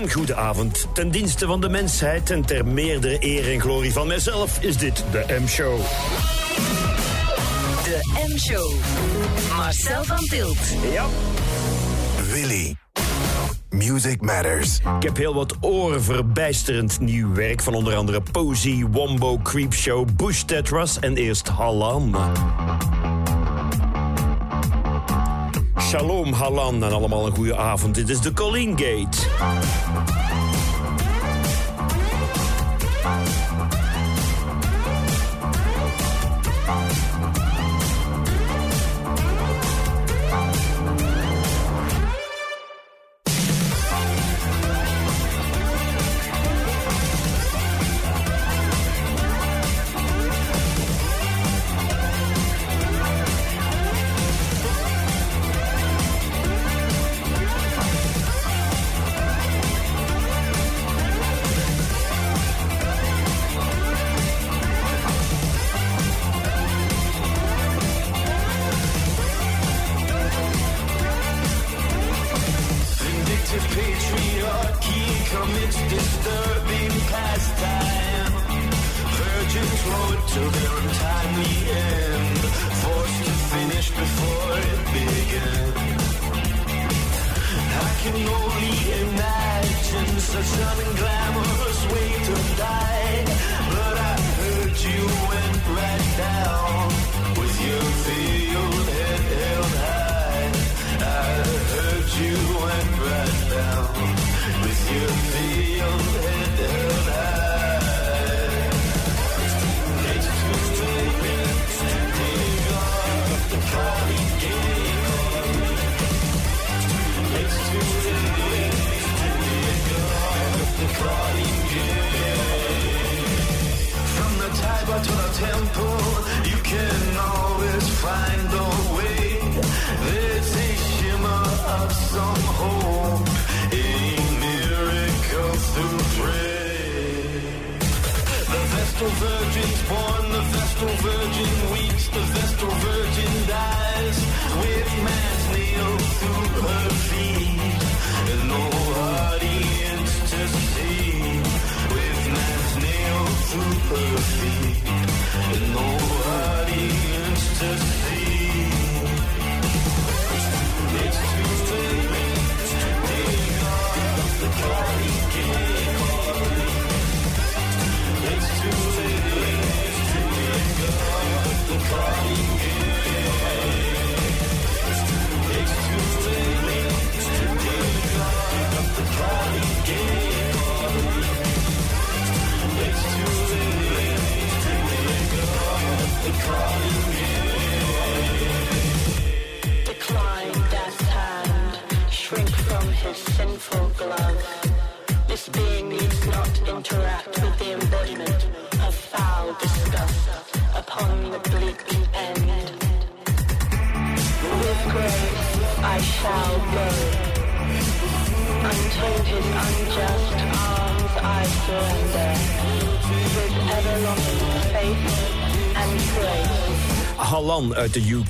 lang goede avond. Ten dienste van de mensheid en ter meerdere eer en glorie van mijzelf is dit de M-show. De M-show. Marcel van Tilt. Ja. Willy. Music Matters. Ik heb heel wat orenverbijsterend nieuw werk van onder andere Posey, Wombo, Creepshow, Bush Tetras en eerst Hallam. Shalom Halan en allemaal een goede avond. Dit is de Colleen Gate.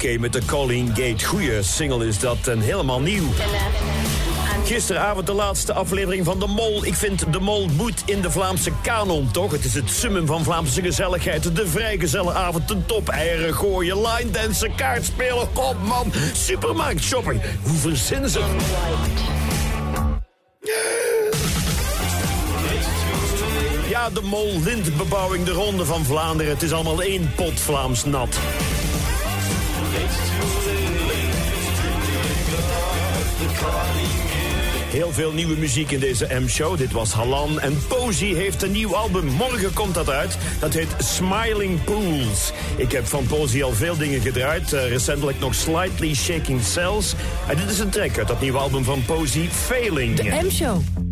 UK met de Colleen Gate. Goeie single is dat en helemaal nieuw. Gisteravond de laatste aflevering van De Mol. Ik vind De Mol moet in de Vlaamse kanon, toch? Het is het summum van Vlaamse gezelligheid. De vrijgezelle avond, de top, eieren gooien, line dansen, kaartspelen. Kom man, supermarkt shopping. Hoe verzinnen ze? Ja, De Mol, lintbebouwing, de ronde van Vlaanderen. Het is allemaal één pot Vlaams nat. Heel veel nieuwe muziek in deze M-show. Dit was Halan. En Posey heeft een nieuw album. Morgen komt dat uit. Dat heet Smiling Pools. Ik heb van Posey al veel dingen gedraaid. Eh, recentelijk nog Slightly Shaking Cells. En dit is een track uit dat nieuwe album van Posey, Failing. De M-show.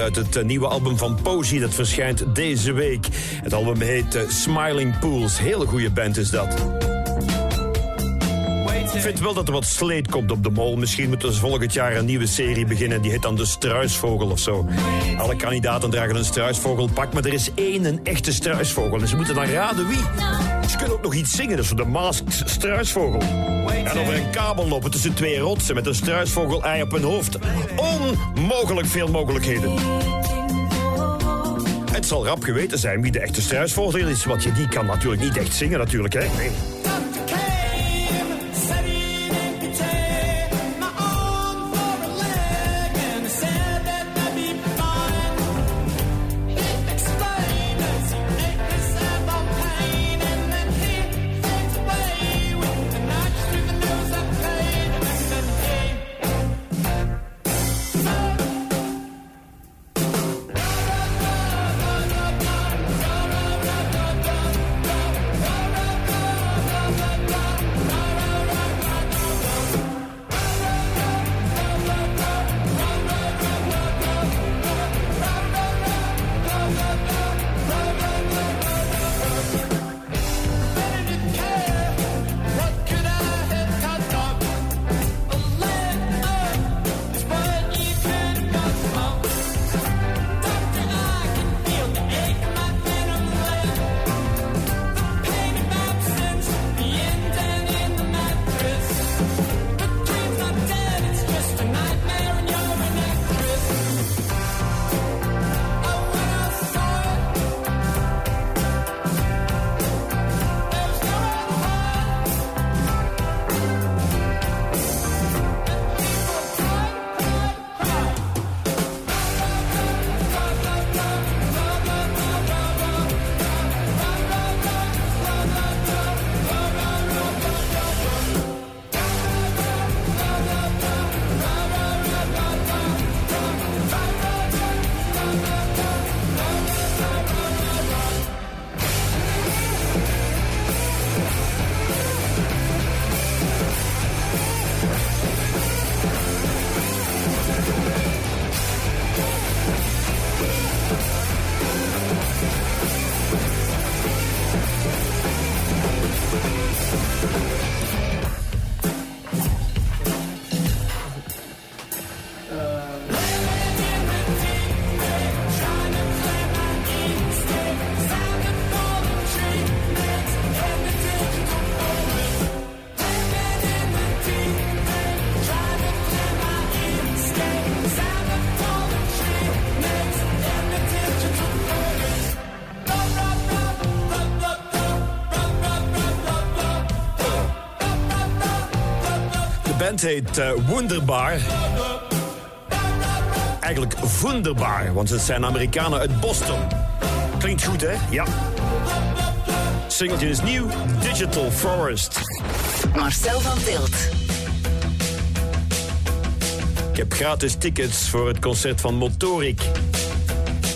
Uit het eh, nieuwe album van Posey. Dat verschijnt deze week. Het album heet eh, Smiling Pools. Hele goede band is dat. Ik vind wel dat er wat sleet komt op de mol. Misschien moeten ze volgend jaar een nieuwe serie beginnen. Die heet dan de Struisvogel of zo. Alle kandidaten dragen een struisvogelpak. Maar er is één een echte struisvogel. En ze moeten dan raden wie. Ze kunnen ook nog iets zingen. Is de Masked Struisvogel. En over een kabel lopen tussen twee rotsen met een struisvogel-ei op hun hoofd. Onmogelijk veel mogelijkheden. Het zal rap geweten zijn wie de echte struisvogel is. Want je die kan natuurlijk niet echt zingen, natuurlijk. Hè? Nee. Heet eh, Wonderbar. Eigenlijk Wonderbar, want het zijn Amerikanen uit Boston. Klinkt goed, hè? Ja. Singeltje is nieuw, Digital Forest. Marcel van Tilt. Ik heb gratis tickets voor het concert van Motorik.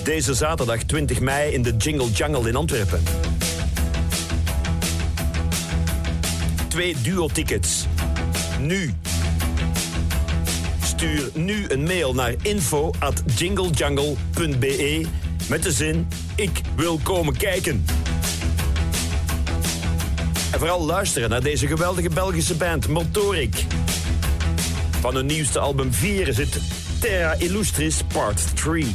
Deze zaterdag 20 mei in de Jingle Jungle in Antwerpen. Twee duo-tickets. Nu. Stuur nu een mail naar info.jinglejungle.be met de zin ik wil komen kijken. En vooral luisteren naar deze geweldige Belgische band Motorik. Van hun nieuwste album 4 is het Terra Illustris Part 3.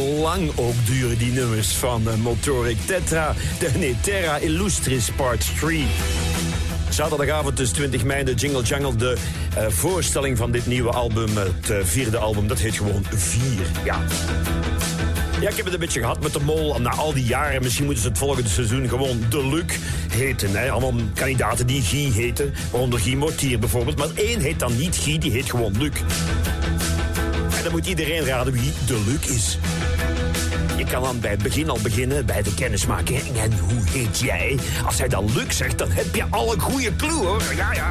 Lang ook duren, die nummers van eh, Motoric Tetra. De, nee, Terra Illustris Part 3. Zaterdagavond dus 20 mei de Jingle Jungle. De eh, voorstelling van dit nieuwe album, het eh, vierde album, dat heet gewoon 4. Ja. Ja, ik heb het een beetje gehad met de mol. Na al die jaren, misschien moeten ze het volgende seizoen gewoon De Luc heten. Hè? Allemaal kandidaten die Guy heten. Waaronder Guy Mortier bijvoorbeeld. Maar één heet dan niet Guy, die heet gewoon Luc. En dan moet iedereen raden wie De Luc is. Je kan dan bij het begin al beginnen, bij de kennismaking. En hoe heet jij? Als hij dan Luc zegt, dan heb je al een goede clue hoor. Ja, ja.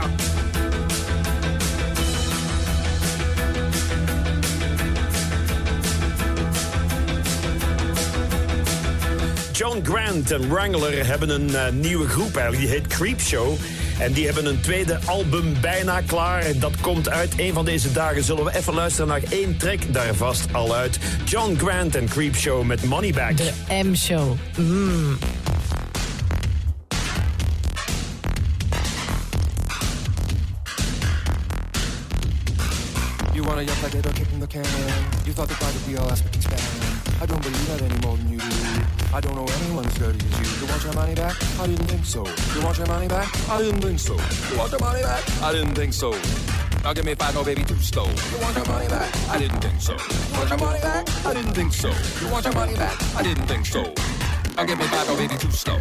John Grant en Wrangler hebben een eh, nieuwe groep eigenlijk. Die heet Creepshow. En die hebben een tweede album bijna klaar. En dat komt uit een van deze dagen. Zullen we even luisteren naar één track daar vast al uit. John Grant en Creepshow met Moneyback. De M-show. Mm. You wanna yuck like Edo kicking the can. You thought the guy would be all ass but span. I don't believe that any I don't know anyone as dirty as you. You want your money back? I didn't think so. You want your money back? I didn't think so. You want your money back? I didn't think so. Now give me five, no baby, too slow. You want your money back? I didn't think so. You want your money back? I didn't think so. You want your money back? I didn't think so. Now give me five, no baby, too slow.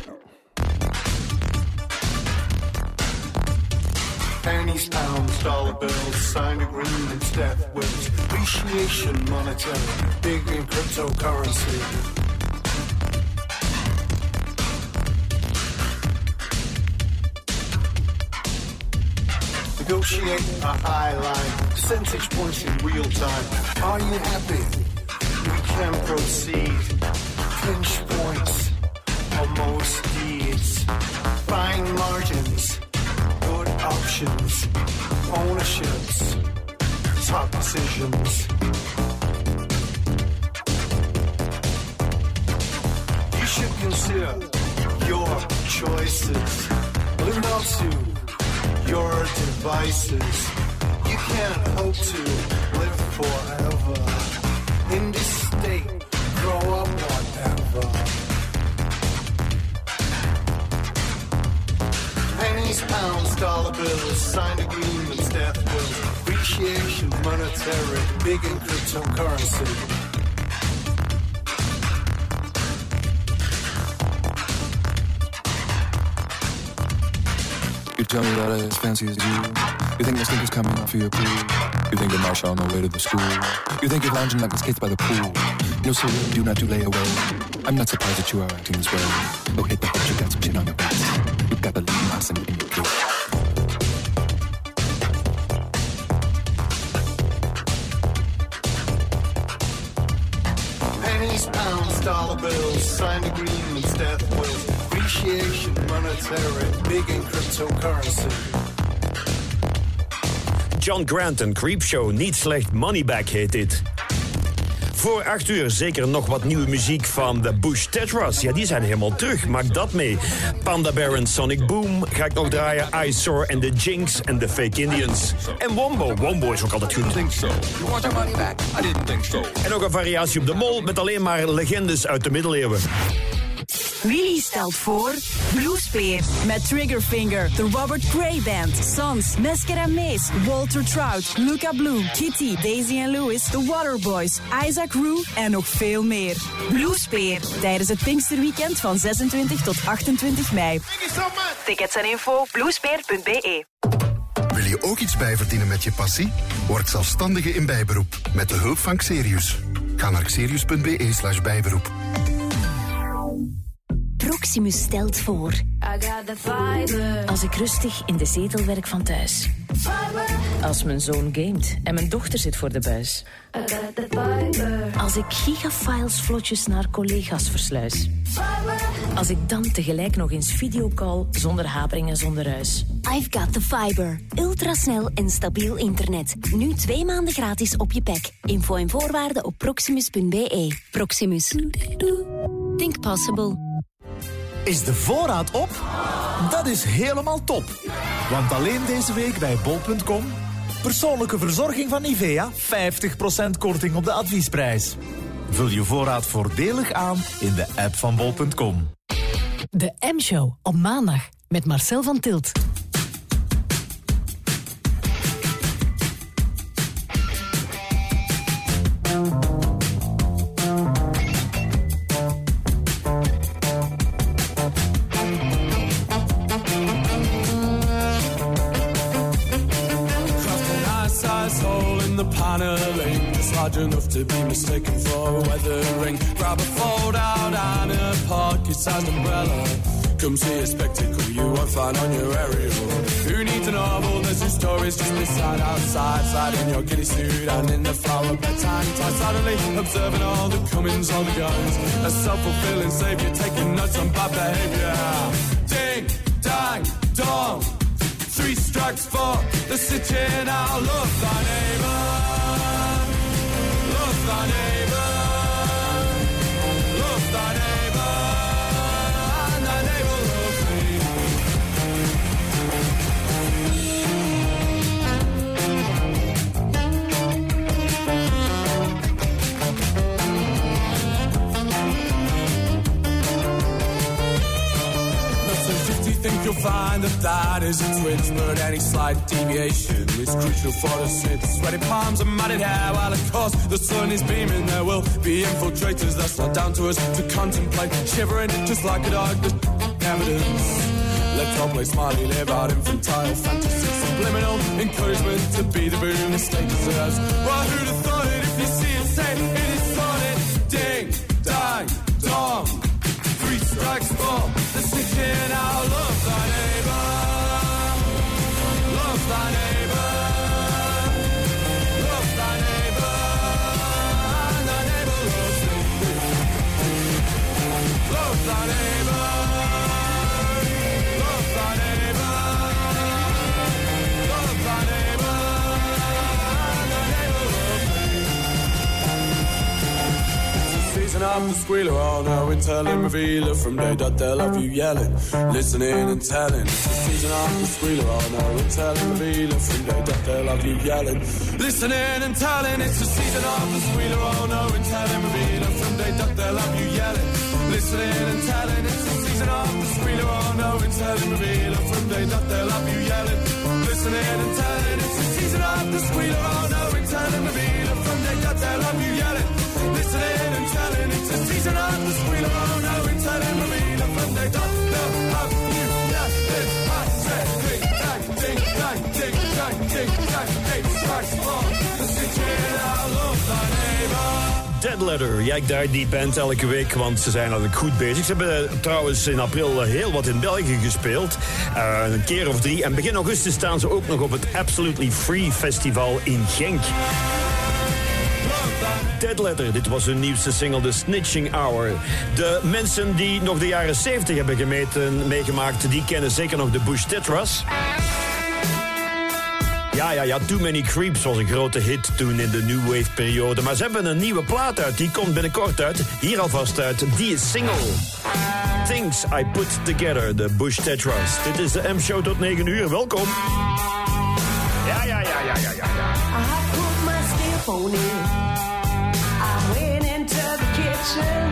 Pennies, pounds, dollar bills, signed agreements, death wills, appreciation, monetary, big in cryptocurrency. Negotiate a high line, percentage points in real time. Are you happy? We can proceed. Pinch points, almost deeds, fine margins good options, ownerships, top decisions. You should consider your choices. Live your devices. You can't hope to live forever. In this state, grow up whatever. Pennies, pounds, dollar bills, signed agreements, death wills, appreciation, monetary, big in cryptocurrency. Tell me that I as fancy as you. You think the stink is coming off of your pool. You think you're Marsha on the way to the school. You think you're lounging like the skates by the pool. No, sir, do not to lay away. I'm not surprised that you are acting this way. Oh, hit the hook, you got some shit on your face. You've got the lead mass in your case. Pennies, pounds, dollar bills, signed agreements, death wills, appreciation, monetary, big in cryptocurrency. John Grant en Creepshow. Niet slecht, Moneyback heet dit. Voor acht uur zeker nog wat nieuwe muziek van de Bush Tetras. Ja, die zijn helemaal terug. Maak dat mee. Panda Bear en Sonic Boom ga ik nog draaien. Eyesore en de Jinx en de Fake Indians. En Wombo. Wombo is ook altijd goed. Think so. You want your money back? I didn't think so. En ook een variatie op de mol met alleen maar legendes uit de middeleeuwen. Willy stelt voor Bluespeer. Met Triggerfinger, The Robert Gray Band, Sons, Mescara Mace, Walter Trout, Luca Bloom, Kitty, Daisy en Lewis, The Waterboys, Isaac Rue en nog veel meer. Bluespeer tijdens het Pinksterweekend van 26 tot 28 mei. Tickets en info bluespeer.be. Wil je ook iets bijverdienen met je passie? Word zelfstandige in bijberoep met de hulp van Xerius. Ga naar xerius.be slash bijberoep. Proximus stelt voor. Als ik rustig in de zetel werk van thuis. Als mijn zoon gamet en mijn dochter zit voor de buis. Als ik gigafiles vlotjes naar collega's versluis. Als ik dan tegelijk nog eens videocall zonder hapering en zonder ruis. I've got the fiber. Ultrasnel en stabiel internet. Nu twee maanden gratis op je pack. Info en voorwaarden op proximus.be. Proximus. Think possible. Is de voorraad op? Dat is helemaal top. Want alleen deze week bij bol.com... persoonlijke verzorging van Nivea, 50% korting op de adviesprijs. Vul je voorraad voordelig aan in de app van bol.com. De M-show op maandag met Marcel van Tilt. Large enough to be mistaken for a weathering. Grab a fold out and a pocket-sized umbrella. Come see a spectacle you won't find on your aerial. Who needs a novel? There's two stories just beside outside. Slide in your giddy suit and in the flower bed time. Time suddenly observing all the comings, all the goings. A self-fulfilling savior taking notes on bad behavior. Ding, dang, dong. Three strikes for the city thy neighbor. Love thy neighbor. Love you'll find that that is a twitch, but any slight deviation is crucial for the snitch. Sweaty palms and matted hair, while of course the sun is beaming. There will be infiltrators, that's not down to us to contemplate. Shivering just like a dog, there's evidence. Let's all play smiley, live out infantile fantasies. Subliminal encouragement to be the boon the state deserves. Well, who'd have thought it if you see it, say it Strikes for the city now. Love thy neighbor. Love thy neighbor. Love thy neighbor. And thy neighbor loves thee. Love thy neighbor. Season of the squealer, oh no, and telling revealer from day dot they'll you yelling, listening and telling. It's the season of the squealer, oh no, and telling revealer from day dot they'll have you yelling, listening and telling. It's the season of the squealer, oh no, and telling revealer from day dot they'll have you yelling, listening and telling. It's the season of the squealer, oh no, and telling revealer from day dot they'll have you yelling, listening and telling. It's the season of the squealer, oh no, and telling revealer from day dot they'll have you yelling, listening Dead Letter. Ja, ik die band elke week, want ze zijn eigenlijk goed bezig. Ze hebben eh, trouwens in april eh, heel wat in België gespeeld. Eh, een keer of drie. En begin augustus staan ze ook nog op het Absolutely Free Festival in Genk. Dead Letter, dit was hun nieuwste single, The Snitching Hour. De mensen die nog de jaren 70 hebben gemeten, meegemaakt, die kennen zeker nog de Bush Tetras. Ja, ja, ja, Too Many Creeps was een grote hit toen in de New Wave periode. Maar ze hebben een nieuwe plaat uit, die komt binnenkort uit. Hier alvast uit, die is single. Things I Put Together, de Bush Tetras. Dit is de M-show tot 9 uur, welkom. Ja, ja, ja, ja, ja, ja. I put my Listen.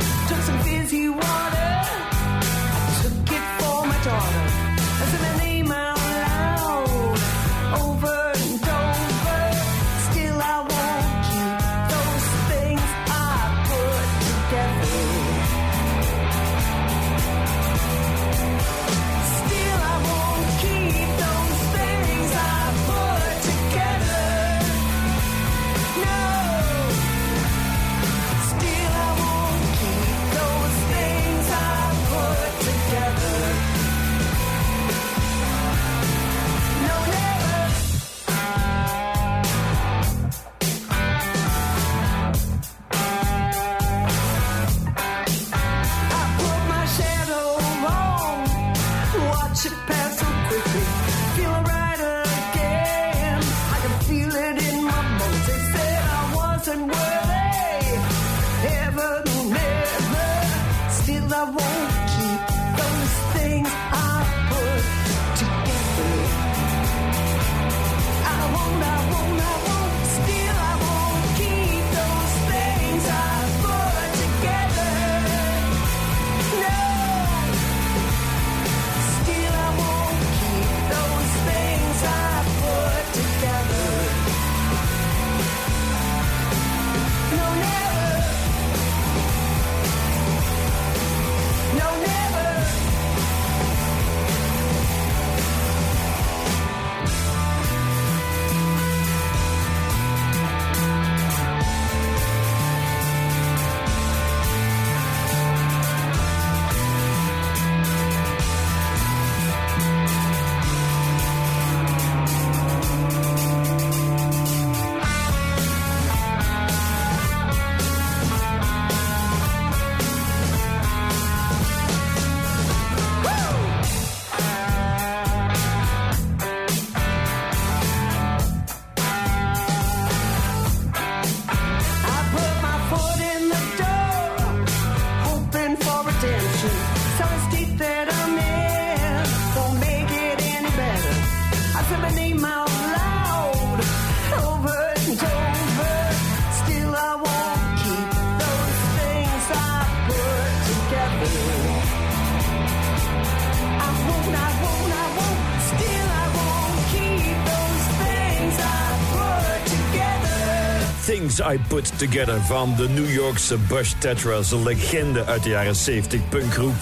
I Put Together van de New Yorkse Bush Tetras. Een legende uit de jaren 70 punkgroep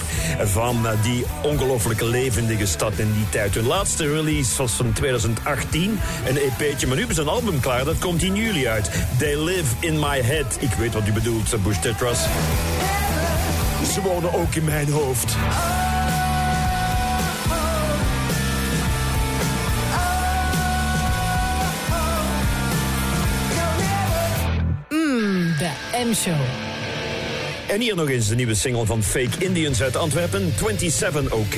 van eh, die ongelooflijke levendige stad in die tijd. Hun laatste release was van 2018, een EP'tje. Maar nu ze een album klaar, dat komt in juli uit. They Live In My Head. Ik weet wat u bedoelt, eh, Bush Tetras. Ze wonen ook in mijn hoofd. En hier nog eens de nieuwe single van Fake Indians uit Antwerpen, 27 OK.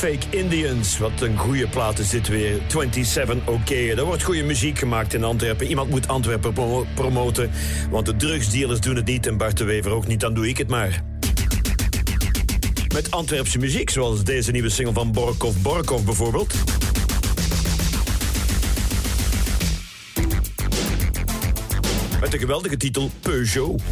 Fake Indians. Wat een goede plaat is dit weer. 27 OK. Er wordt goede muziek gemaakt in Antwerpen. Iemand moet Antwerpen promo- promoten. Want de drugsdealers doen het niet. En Bart de Wever ook niet. Dan doe ik het maar. Met Antwerpse muziek. Zoals deze nieuwe single van Borkov Borkov bijvoorbeeld. Met de geweldige titel Peugeot.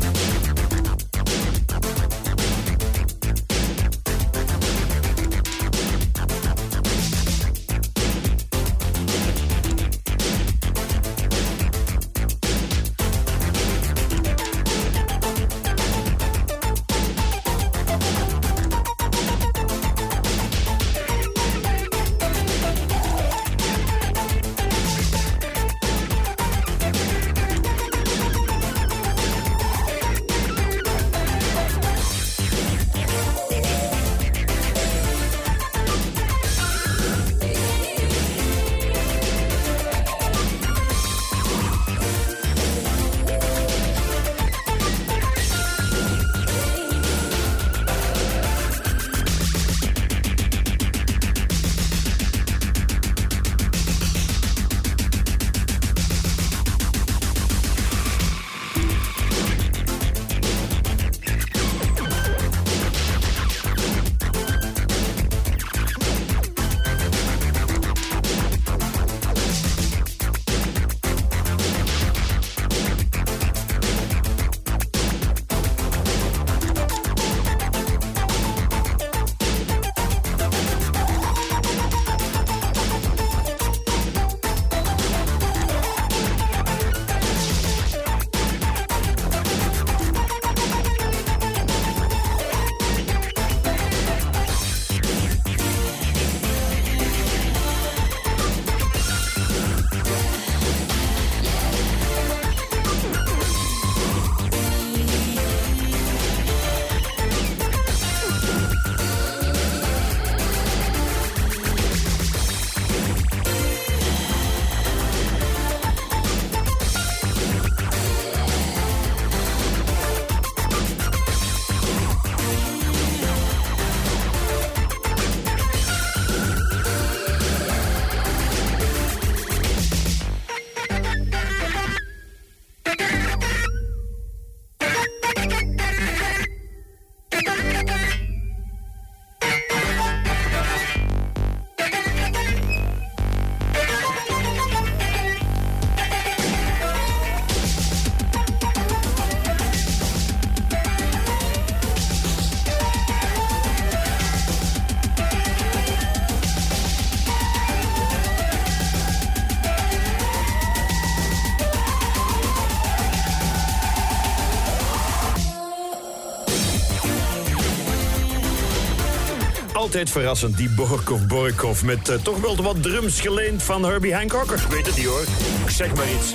Altijd verrassend, die Borkov Borkov. Met eh, toch wel wat drums geleend van Herbie Hancock. Weet het niet hoor. Ik zeg maar iets.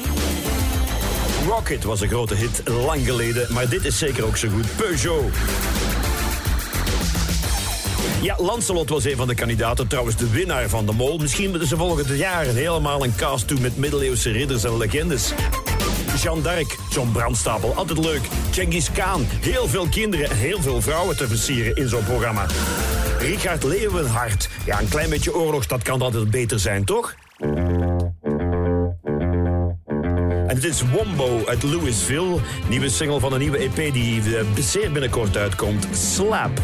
Rocket was een grote hit lang geleden, maar dit is zeker ook zo goed. Peugeot. Ja, Lancelot was een van de kandidaten, trouwens de winnaar van de Mol. Misschien moeten ze volgend jaar helemaal een cast doen met middeleeuwse ridders en legendes. Jeanne d'Arc, zo'n brandstapel, altijd leuk. Genghis Khan, heel veel kinderen en heel veel vrouwen te versieren in zo'n programma. Richard Leeuwenhart, ja, een klein beetje oorlog, dat kan altijd beter zijn, toch? En het is Wombo uit Louisville, nieuwe single van een nieuwe EP die eh, zeer binnenkort uitkomt, Slap.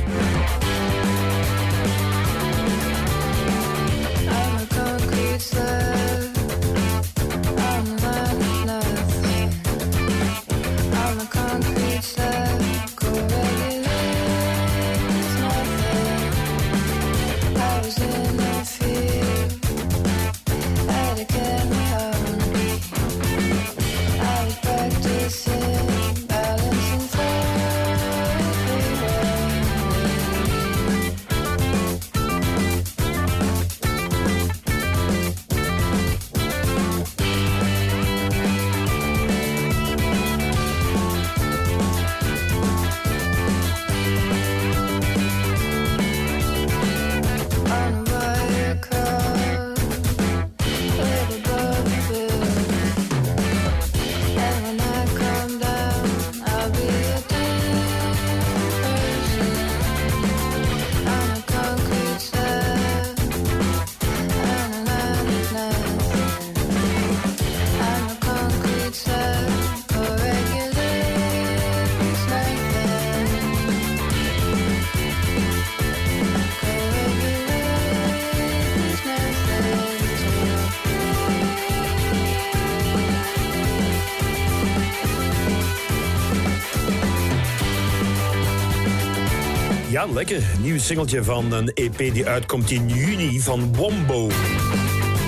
Lekker. Nieuw singeltje van een EP die uitkomt in juni van Wombo.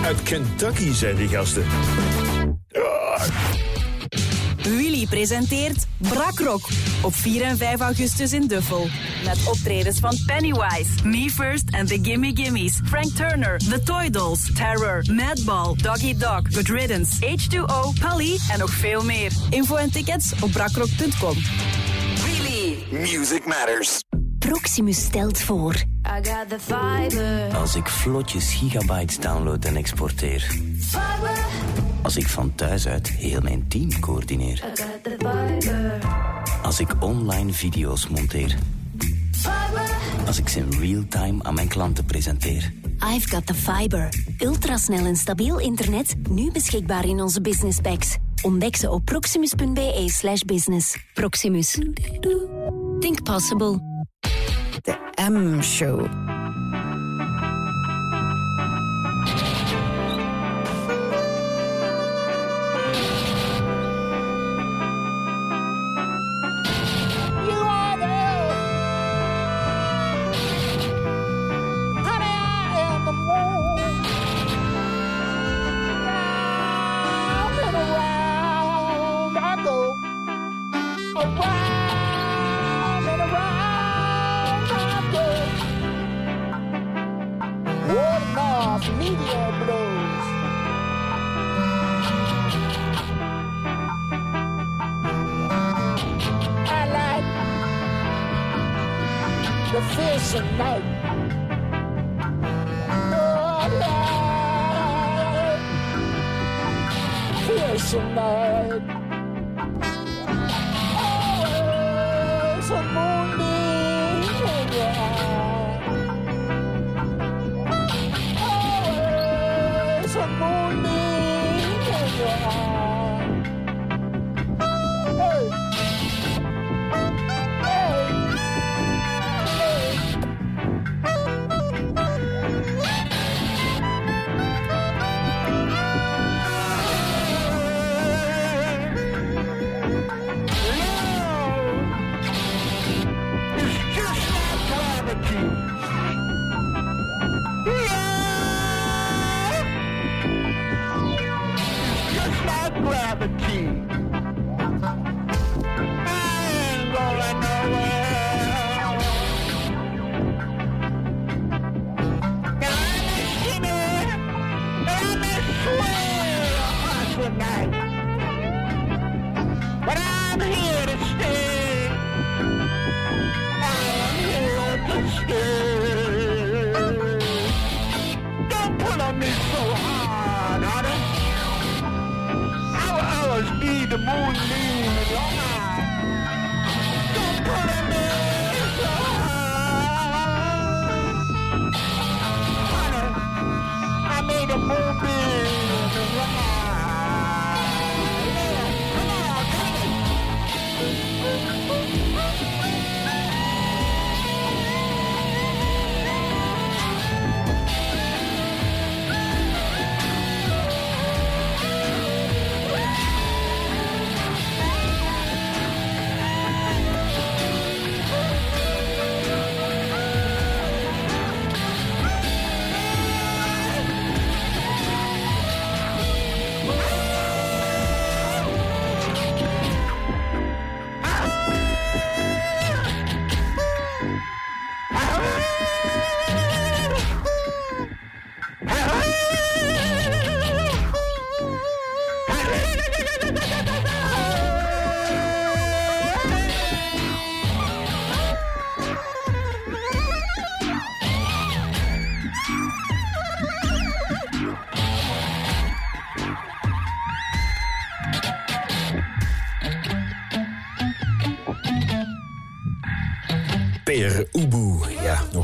Uit Kentucky zijn die gasten. Willy presenteert Brakrock op 4 en 5 augustus in Duffel. Met optredens van Pennywise, Me First en The Gimme Gimmies, Frank Turner, The Toy Dolls, Terror, Madball, Doggy Dog, Good Riddance, H2O, Pally en nog veel meer. Info en tickets op brakrock.com. Music Matters. Proximus stelt voor. I got the fiber. Als ik vlotjes gigabytes download en exporteer. Fiber. Als ik van thuis uit heel mijn team coördineer. I got the fiber. Als ik online video's monteer. Fiber. Als ik ze in real time aan mijn klanten presenteer. I've got the fiber. Ultrasnel en stabiel internet, nu beschikbaar in onze business packs. Ontdek ze op proximus.be slash business. Proximus. Think possible. De M-show.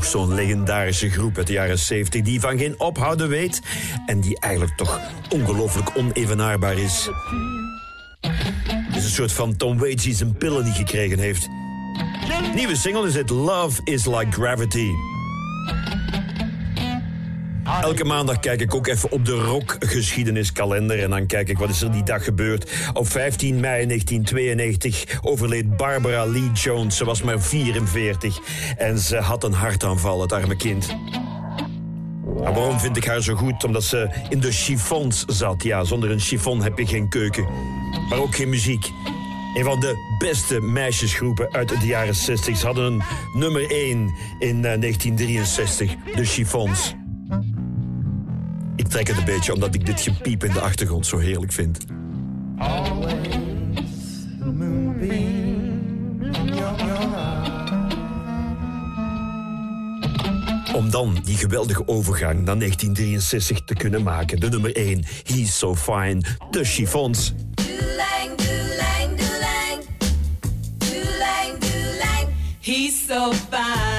Zo'n legendarische groep uit de jaren 70 die van geen ophouden weet en die eigenlijk toch ongelooflijk onevenaarbaar is. Het is een soort van Tom Waits die zijn pillen niet gekregen heeft. Nieuwe single is het Love is Like Gravity. Elke maandag kijk ik ook even op de rockgeschiedeniskalender en dan kijk ik wat is er die dag gebeurd. Op 15 mei 1992 overleed Barbara Lee Jones. Ze was maar 44 en ze had een hartaanval, het arme kind. Waarom vind ik haar zo goed? Omdat ze in de chiffons zat. Ja, zonder een chiffon heb je geen keuken, maar ook geen muziek. Een van de beste meisjesgroepen uit de jaren 60. Ze hadden een nummer 1 in eh, 1963, de chiffons. Ik trek het een beetje omdat ik dit gepiep in de achtergrond zo heerlijk vind. Om dan die geweldige overgang naar 1963 te kunnen maken. De nummer 1, He's So Fine, de chiffons. He's so fine.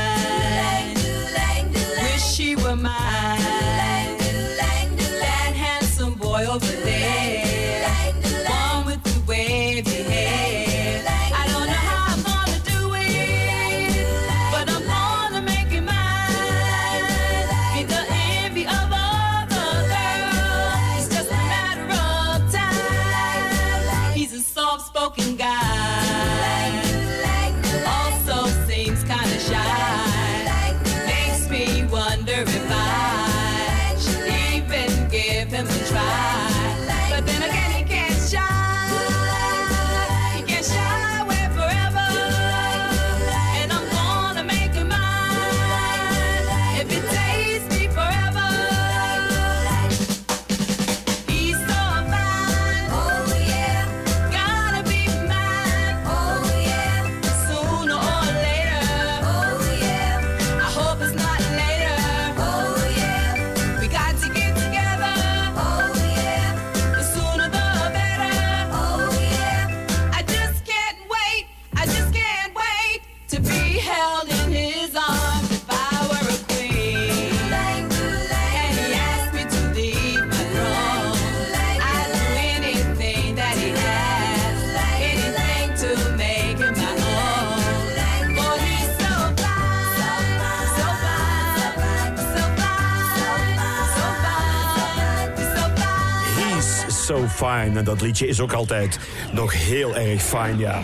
Fine. En dat liedje is ook altijd nog heel erg fijn, ja.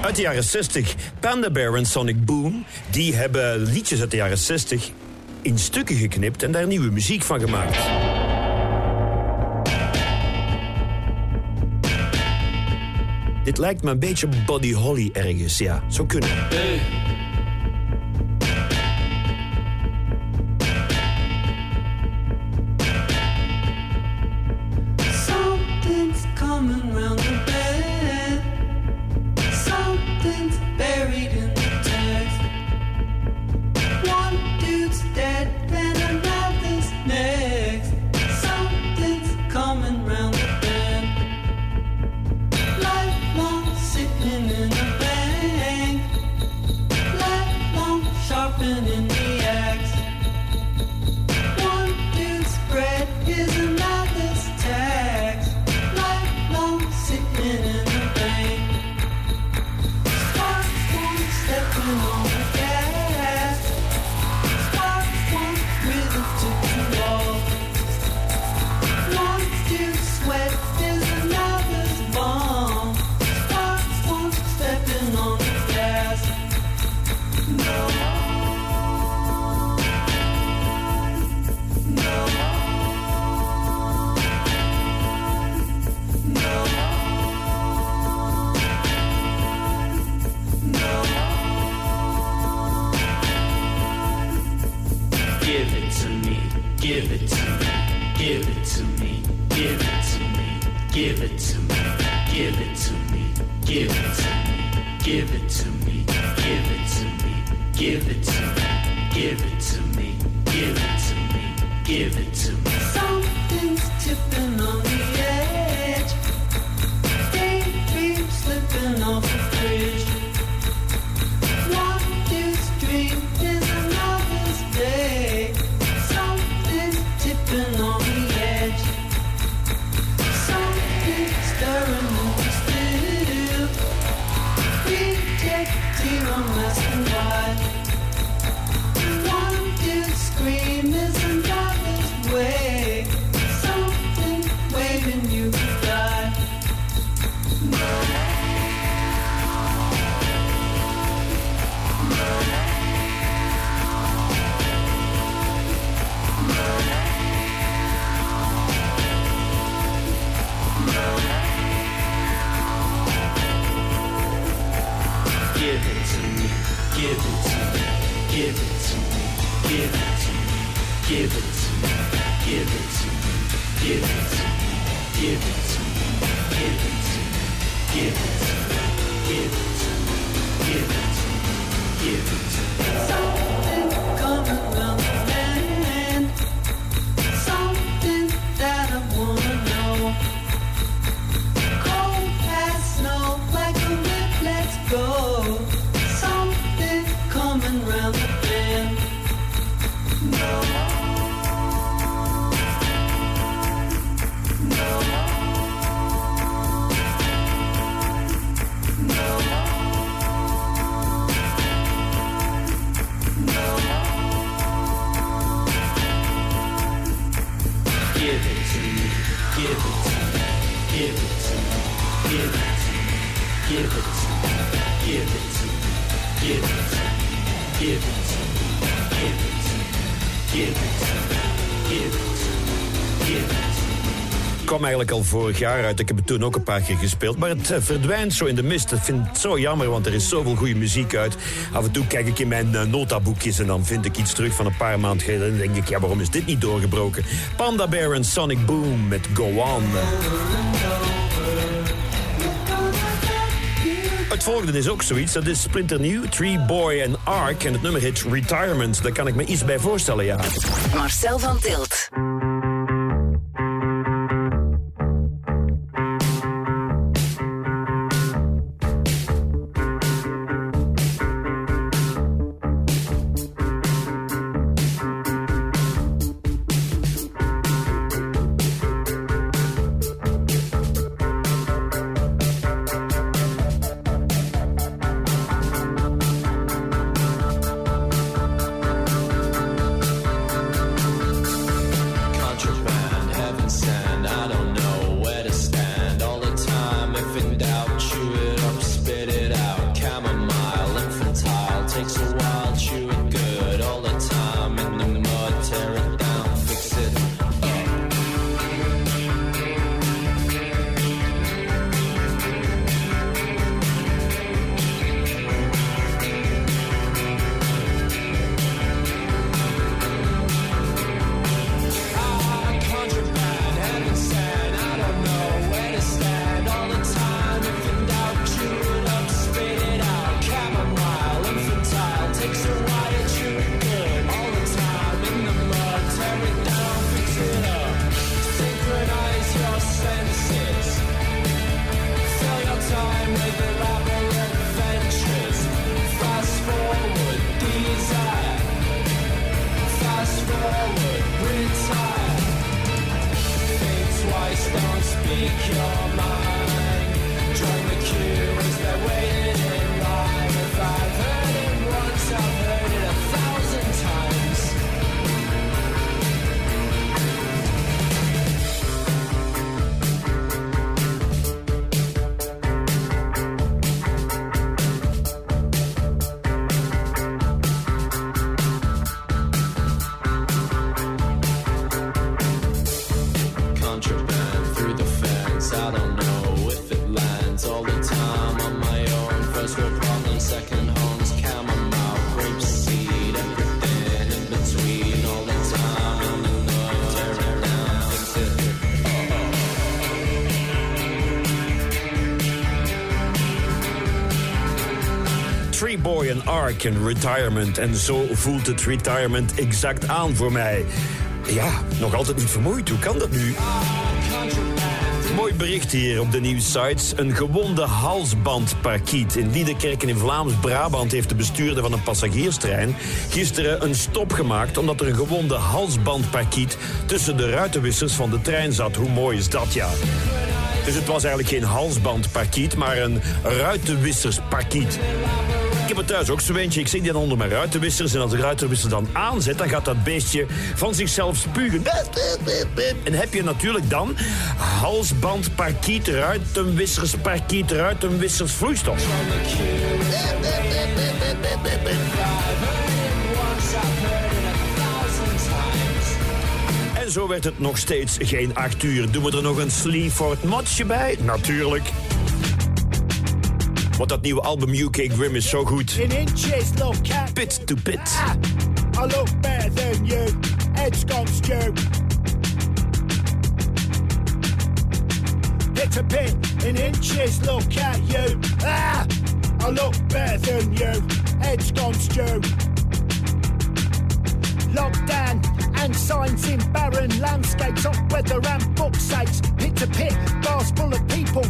Uit de jaren 60. Panda Bear en Sonic Boom, die hebben liedjes uit de jaren 60 in stukken geknipt en daar nieuwe muziek van gemaakt. Dit lijkt me een beetje Buddy Holly ergens, ja. Zo kunnen. eigenlijk al vorig jaar uit. Ik heb het toen ook een paar keer gespeeld. Maar het eh, verdwijnt zo in de mist. Dat vind ik zo jammer, want er is zoveel goede muziek uit. Af en toe kijk ik in mijn eh, notaboekjes en dan vind ik iets terug van een paar maanden geleden. En dan denk ik, ja, waarom is dit niet doorgebroken? Panda Bear en Sonic Boom met Go On. Het volgende is ook zoiets. Dat is splinternieuw. Tree Boy en Ark. En het nummer heet Retirement. Daar kan ik me iets bij voorstellen, ja. Marcel van Til En Retirement. En zo voelt het retirement exact aan voor mij. Ja, nog altijd niet vermoeid. Hoe kan dat nu? Mooi bericht hier op de nieuwsites. Een gewonde halsbandparkiet. In Liedekerk in Vlaams-Brabant heeft de bestuurder van een passagierstrein gisteren een stop gemaakt omdat er een gewonde halsbandparkiet tussen de ruitenwissers van de trein zat. Hoe mooi is dat, ja? Dus het was eigenlijk geen halsbandparkiet, maar een ruitenwissersparkiet. Ik heb het thuis ook zo eentje. Ik zit die dan onder mijn ruitenwissers. En als de ruitenwisser dan aanzet, dan gaat dat beestje van zichzelf spugen. En heb je natuurlijk dan halsband, parkiet, ruitenwissers, parkiet, ruitenwissers, vloeistof. En zo werd het nog steeds geen acht uur. Doen we er nog een Sleaford motsje bij? Natuurlijk. Want dat nieuwe album UK Grim is zo goed. In inches, look at Pit to pit. I look better than you. Edge gone stew. Hit a pit in inches, look at you. Ah, I look better than you. Edge gone stew. Lockdown and signs in barren landscapes, hot weather and book sakes. Pit to pit, bars full of people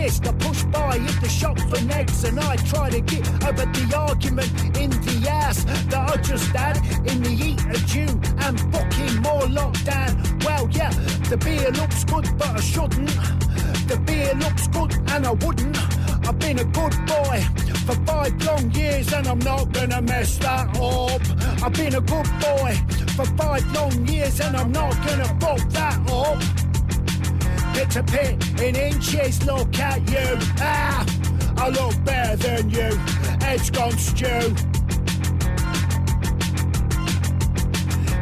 pissed. I push by at the shop for negs and I try to get over the argument in the ass that I just had in the heat of June and booking more lockdown. Well, yeah, the beer looks good, but I shouldn't. The beer looks good and I wouldn't. I've been a good boy for five long years and I'm not gonna mess that up. I've been a good boy for five long years and I'm not gonna fuck that up. Pit to pit in inches, look at you. Ah, I look better than you. Edge gone stew.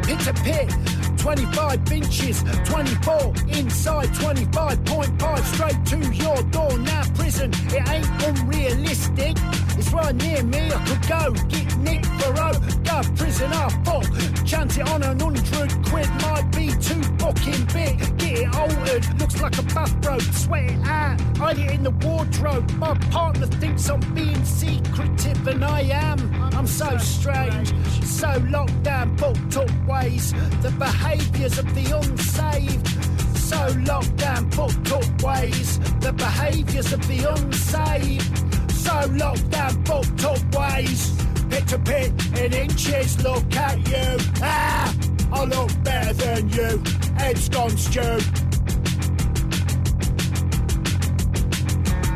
Pit to pit. 25 inches, 24 inside, 25.5 straight to your door. Now, prison, it ain't unrealistic. It's right near me, I could go get Nick Barrow. Go prison, I fuck. Chance it on an hundred quid might be too fucking big. Get it altered, looks like a bathrobe. Sweat it out, hide it in the wardrobe. My partner thinks I'm being secretive, and I am. I'm so strange, so locked down, booked up ways. The behaviours of the unsaved. So locked down, booked up ways. The behaviours of the unsaved. So locked down, booked up ways. Pit to pit in inches, look at you. Ah, I look better than you. Ed's gone stew.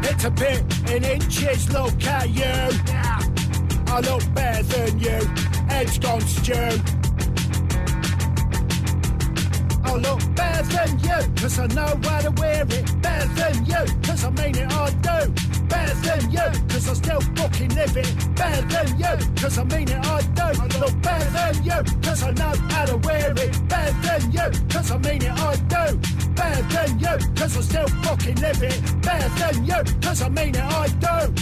Pit to pit in inches, look at you. I look better than you. Ed's gone stew. I look better than you, cause I know how to wear it. Better than you, cause I mean it, I do. Better than you, cause I still fucking live it. Better than you, cause I mean it, I do. I look better than you, cause I know how to wear it. Better than you, cause I mean it, I do. Better than you, cause I still fucking live it. Better than you, cause I mean it, I do.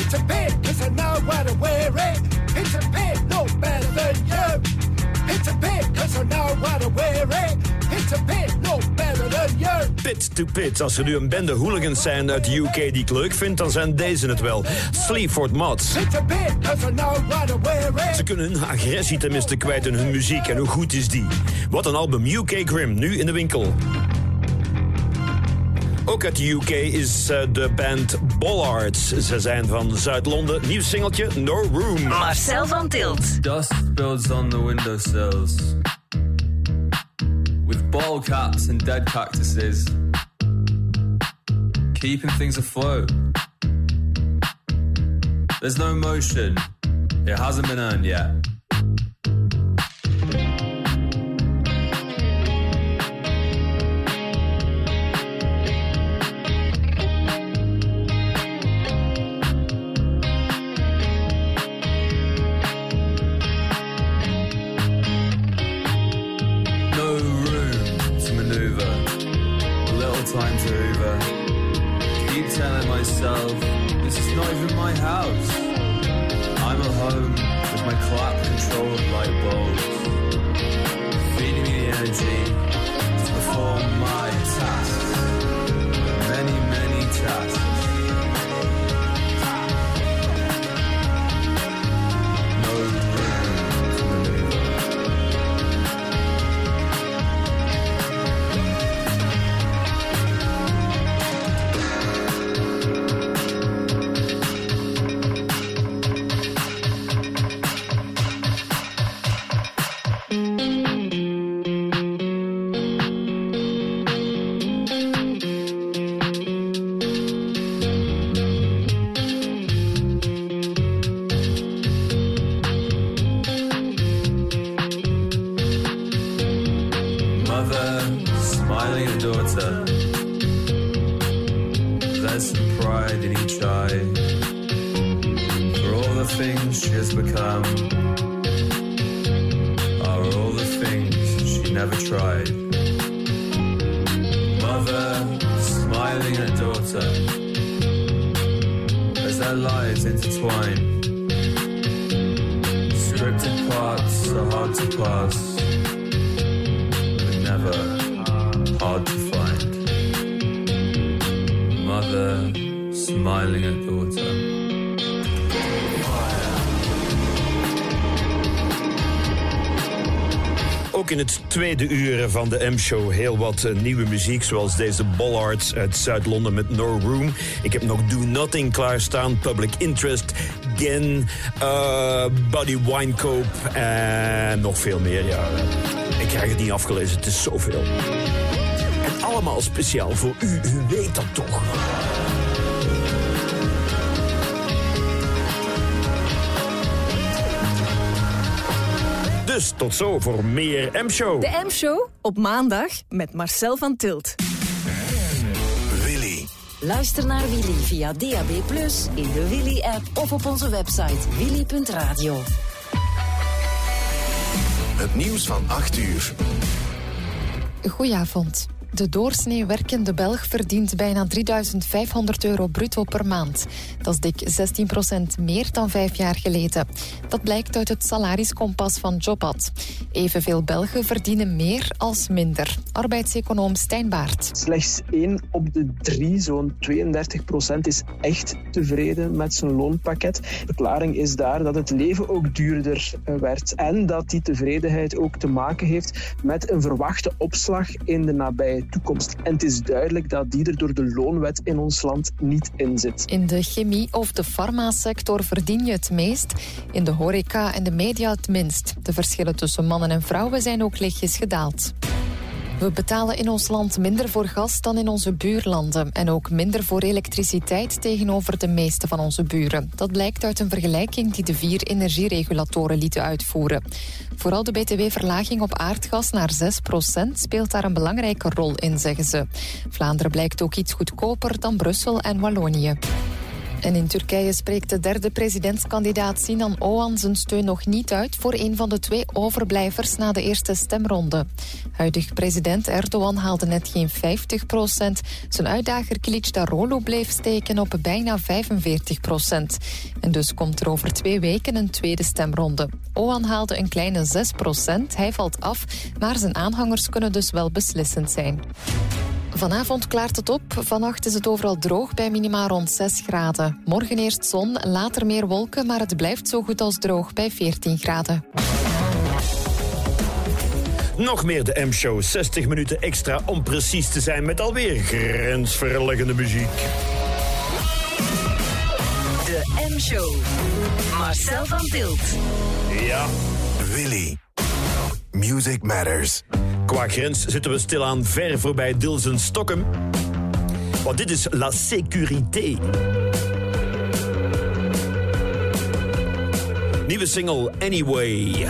It's a pit, cause I know how to wear it. It's a pit, look better than you. It's a pit, cause I know how to wear it. It's a pit, look better than you. Pit to pit. Als er nu een bende hooligans zijn uit de UK die ik leuk vind, dan zijn deze het wel. Sleaford Mods. Pit, to wear it. Ze kunnen hun agressie tenminste kwijt in hun muziek. En hoe goed is die? Wat een album. UK Grim, nu in de winkel. Ook uit de UK is eh, de band Bollards. Ze zijn van Zuid-Londen. Nieuw singeltje, No Room. Marcel van Tilt. Dust builds on the windowsills. Bottle caps and dead cactuses. Keeping things afloat. There's no motion. It hasn't been earned yet. My house. I'm at home with my clock controlled light bulbs, feeding me the energy never tried. Mother smiling at daughter as their lives intertwine. Scripted parts are hard to pass, but never hard to find. Mother smiling at daughter. Ook in het tweede uur van de M-show heel wat eh, nieuwe muziek, zoals deze Bollards uit Zuid-Londen met No Room. Ik heb nog Do Nothing klaarstaan, Public Interest, Gen, eh Buddy Winecope en nog veel meer. Ja, ik krijg het niet afgelezen, het is zoveel. En allemaal speciaal voor u, u weet dat toch. Dus tot zo voor meer M-show. De M-show op maandag met Marcel van Tilt. Willy. Luister naar Willy via DAB+, in de Willy-app of op onze website willy.radio. Het nieuws van 8 uur. Goedenavond. De doorsnee werkende Belg verdient bijna 3500 euro bruto per maand. Dat is dik 16% meer dan vijf jaar geleden. Dat blijkt uit het salariskompas van Jobad. Evenveel Belgen verdienen meer als minder. Arbeidseconoom Stijn Baart. Slechts 1 op de 3, zo'n 32 procent, is echt tevreden met zijn loonpakket. De verklaring is daar dat het leven ook duurder eh, werd en dat die tevredenheid ook te maken heeft met een verwachte opslag in de nabije toekomst. En het is duidelijk dat die er door de loonwet in ons land niet in zit. In de chemie- of de farmasector verdien je het meest. In de horeca en de media het minst. De verschillen tussen mannen en vrouwen zijn ook lichtjes gedaald. We betalen in ons land minder voor gas dan in onze buurlanden. En ook minder voor elektriciteit tegenover de meeste van onze buren. Dat blijkt uit een vergelijking die de vier energieregulatoren lieten uitvoeren. Vooral de btw-verlaging op aardgas naar 6% speelt daar een belangrijke rol in, zeggen ze. Vlaanderen blijkt ook iets goedkoper dan Brussel en Wallonië. En in Turkije spreekt de derde presidentskandidaat Sinan Oğan zijn steun nog niet uit voor een van de twee overblijvers na de eerste stemronde. Huidig president Erdogan haalde net geen 50 procent. Zijn uitdager Kılıçdaroğlu bleef steken op bijna 45 procent. En dus komt er over twee weken een tweede stemronde. Oğan haalde een kleine 6 procent. Hij valt af, maar zijn aanhangers kunnen dus wel beslissend zijn. Vanavond klaart het op. Vannacht is het overal droog bij minima rond 6 graden. Morgen eerst zon, later meer wolken, maar het blijft zo goed als droog bij 14 graden. Nog meer de M-show. 60 minuten extra om precies te zijn met alweer grensverleggende muziek. De M-show. Marcel van Tilt. Ja. Willy. Music Matters. Qua grens zitten we stilaan ver voorbij Dilsen Stockholm. Want dit is La Sécurité. Nieuwe single anyway.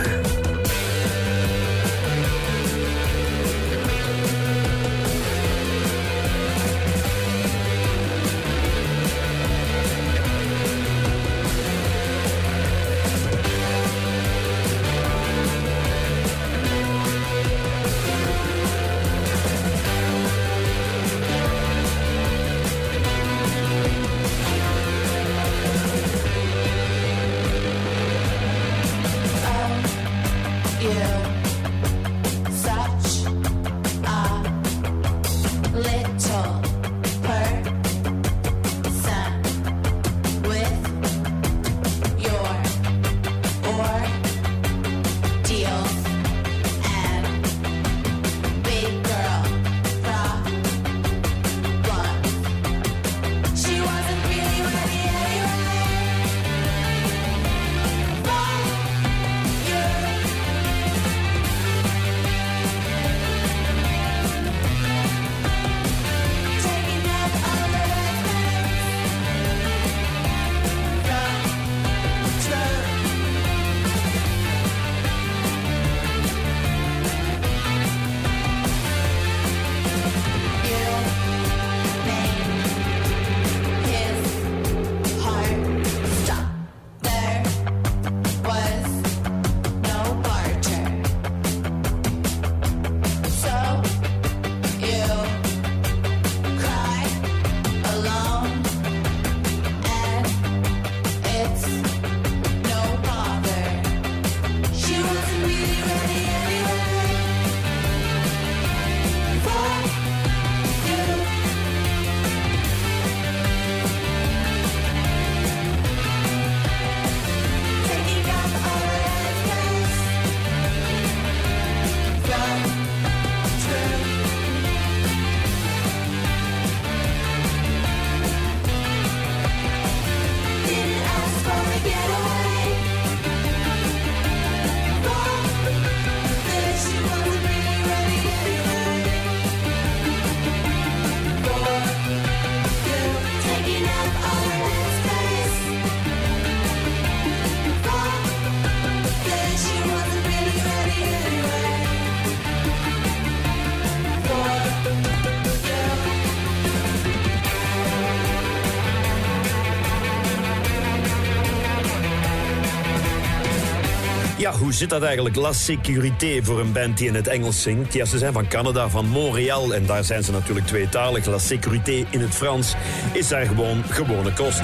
Hoe zit dat eigenlijk? La Sécurité voor een band die in het Engels zingt. Ja, ze zijn van Canada, van Montreal. En daar zijn ze natuurlijk tweetalig. La Sécurité in het Frans is daar gewoon gewone kost.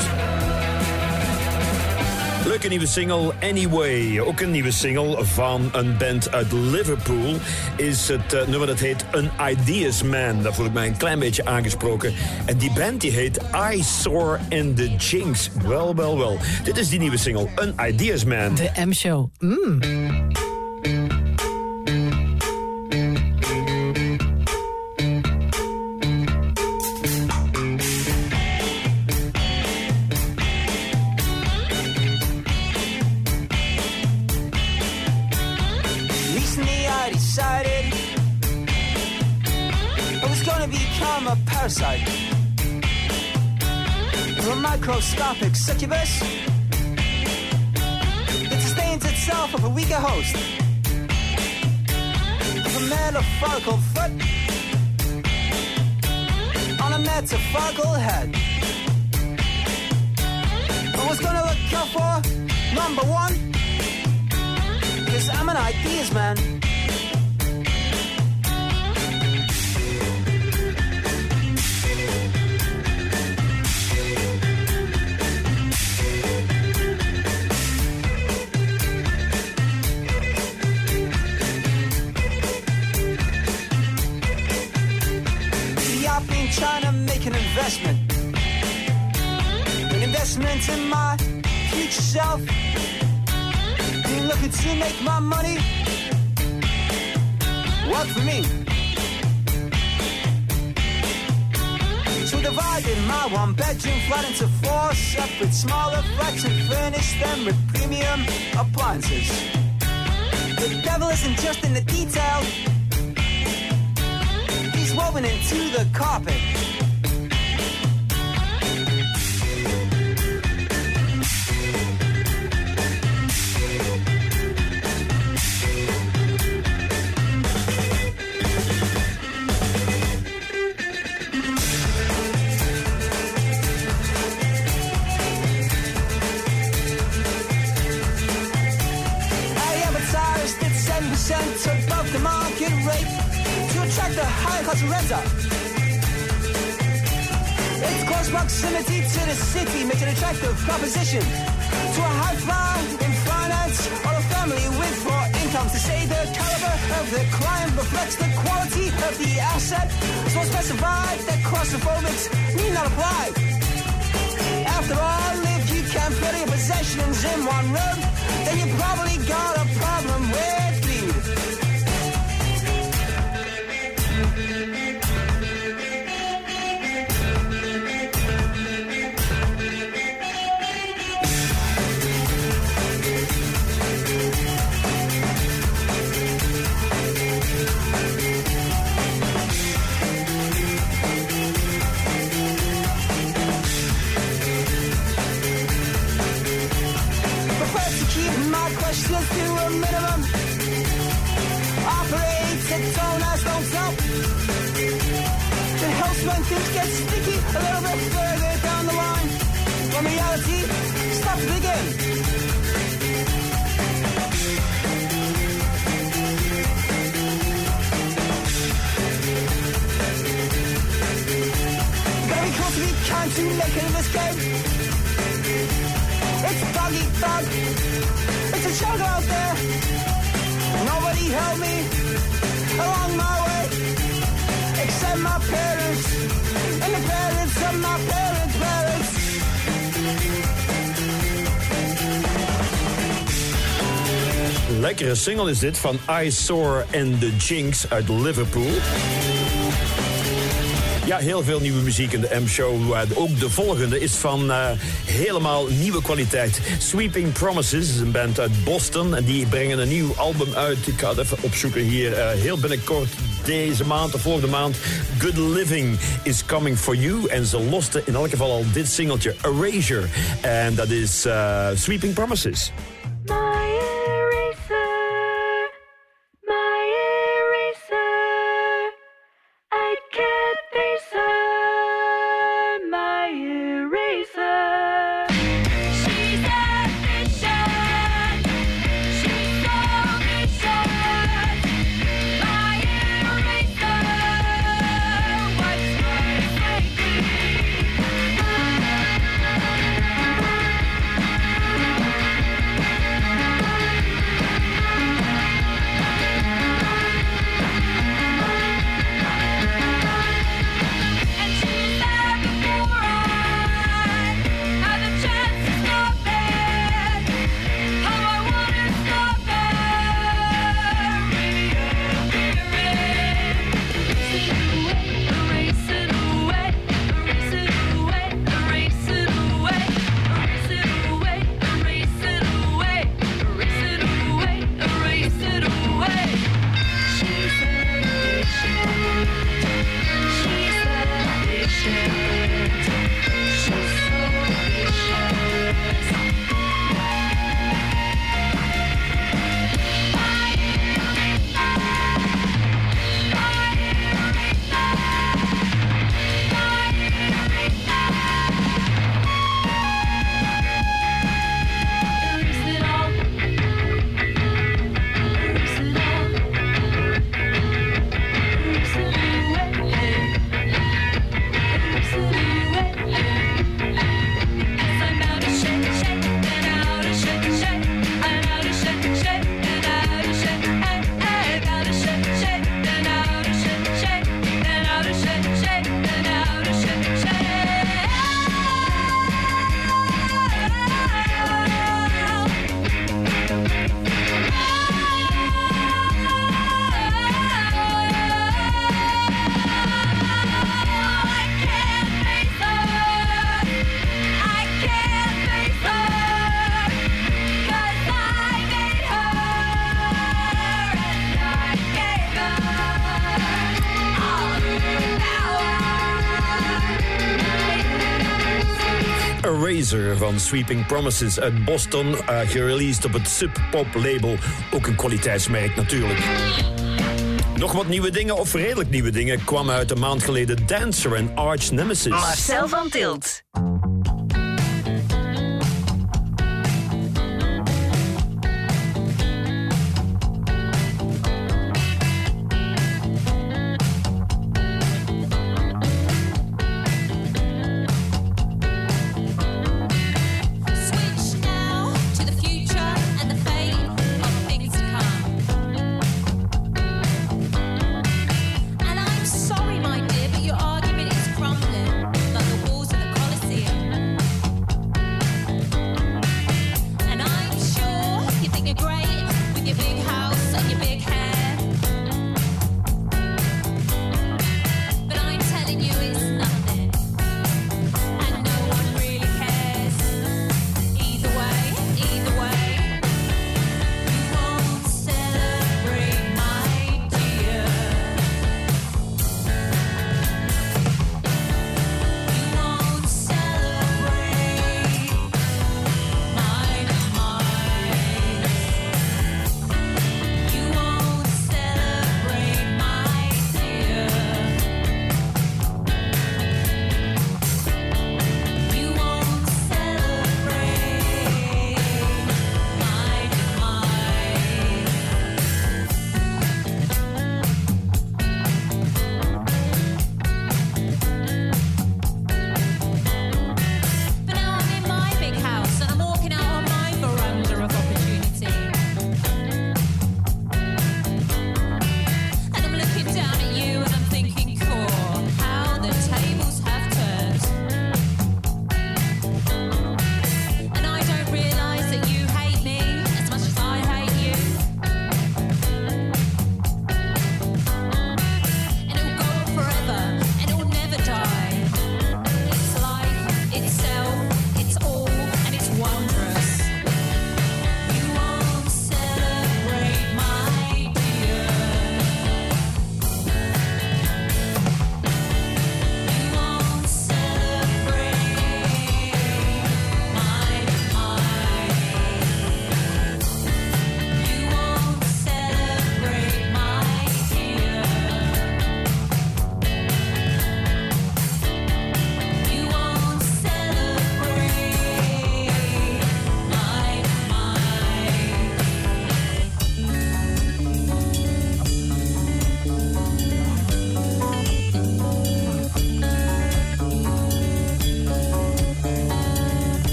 Leuke nieuwe single, Anyway. Ook een nieuwe single van een band uit Liverpool. Is het eh, nummer dat heet An Ideas Man. Daar voel ik mij een klein beetje aangesproken. En die band die heet I Soar and the Jinx. Wel, wel, wel. Dit is die nieuwe single, An Ideas Man. De M-show. Mm. Investment. An investment in my future self. Been looking to make my money work for me. So divided my one bedroom flat into four separate smaller flats and furnished them with premium appliances. The devil isn't just in the detail, he's woven into the carpet. Proximity to the city makes an attractive proposition to a high flyer in finance or a family with four incomes. To say the caliber of the client reflects the quality of the asset. So specified that claustrophobics need not apply. After all, if you can't fit your possessions in one room, then you probably got a questions to a minimum. Operate at tone as don't tell. It helps when things get sticky a little bit further down the line. When reality begin. Gotta be close to be kind to in this game. It's doggy dog. Out there. Nobody me along my way. Except my parents and the parents of my parents' parents. Lekkere single is dit van I Soar and the Jinx uit Liverpool. Ja, heel veel nieuwe muziek in de M-show. Eh, Ook de volgende is van eh, helemaal nieuwe kwaliteit. Sweeping Promises is een band uit Boston. En die brengen een nieuw album uit. Ik ga het even opzoeken hier. eh, heel binnenkort deze maand of volgende maand. Good Living is Coming For You. En ze losten in elk geval al dit singeltje, Erasure. En dat is Sweeping Promises. Sweeping Promises uit Boston. uh, gereleased op het Sub Pop label. Ook een kwaliteitsmerk natuurlijk. Nog wat nieuwe dingen, of redelijk nieuwe dingen, kwamen uit een maand geleden Dancer en Arch Nemesis. Marcel van Tilt.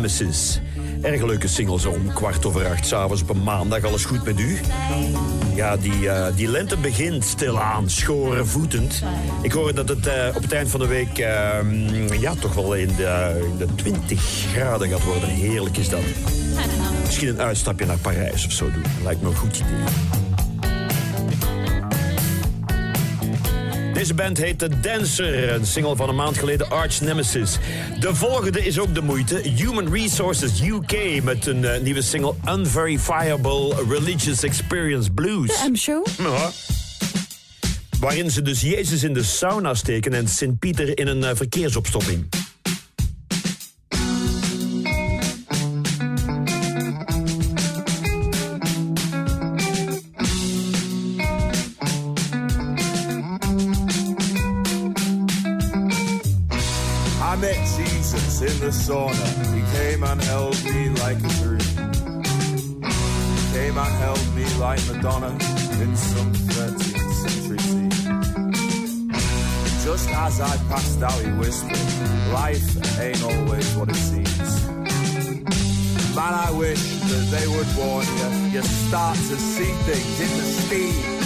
Nemesis. Erg leuke single zo om kwart over acht s'avonds op een maandag. Alles goed met u? Ja, die, eh, die lente begint stilaan, schoren voetend. Ik hoor dat het eh, op het eind van de week ehm, ja, toch wel in de, in de 20 graden gaat worden. Heerlijk is dat. Misschien een uitstapje naar Parijs of zo doen. Lijkt me een goed idee. Deze band heet The Dancer, een single van een maand geleden, Arch Nemesis. De volgende is ook de moeite, Human Resources UK, met een eh, nieuwe single Unverifiable Religious Experience Blues. De M-show? Ja. Waarin ze dus Jezus in de sauna steken en Sint-Pieter in een eh, verkeersopstopping. Start to see things in the steam.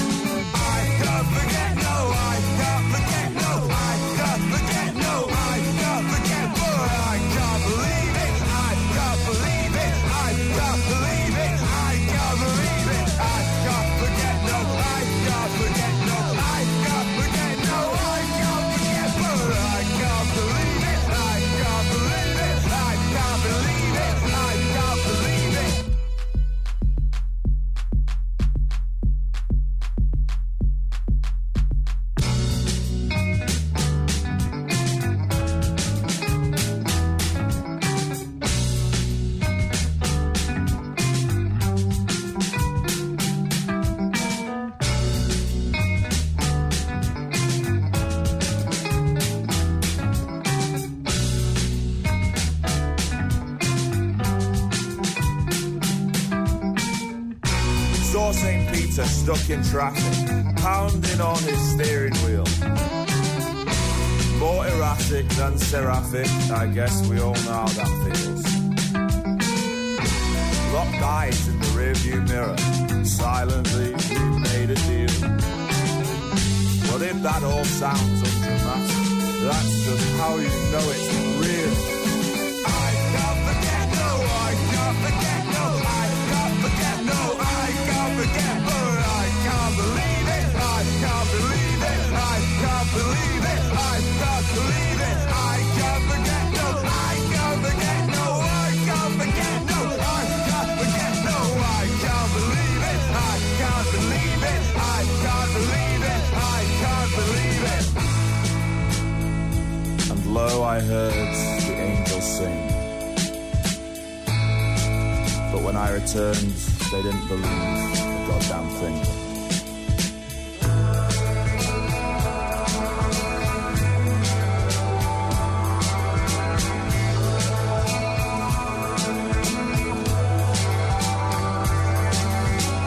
Poor St. Peter stuck in traffic, pounding on his steering wheel. More erratic than seraphic, I guess we all know how that feels. Locked eyes in the rearview mirror, silently we made a deal. But if that all sounds undramatic, that's just how you know it's real. Lo, I heard the angels sing. But when I returned, they didn't believe a goddamn thing.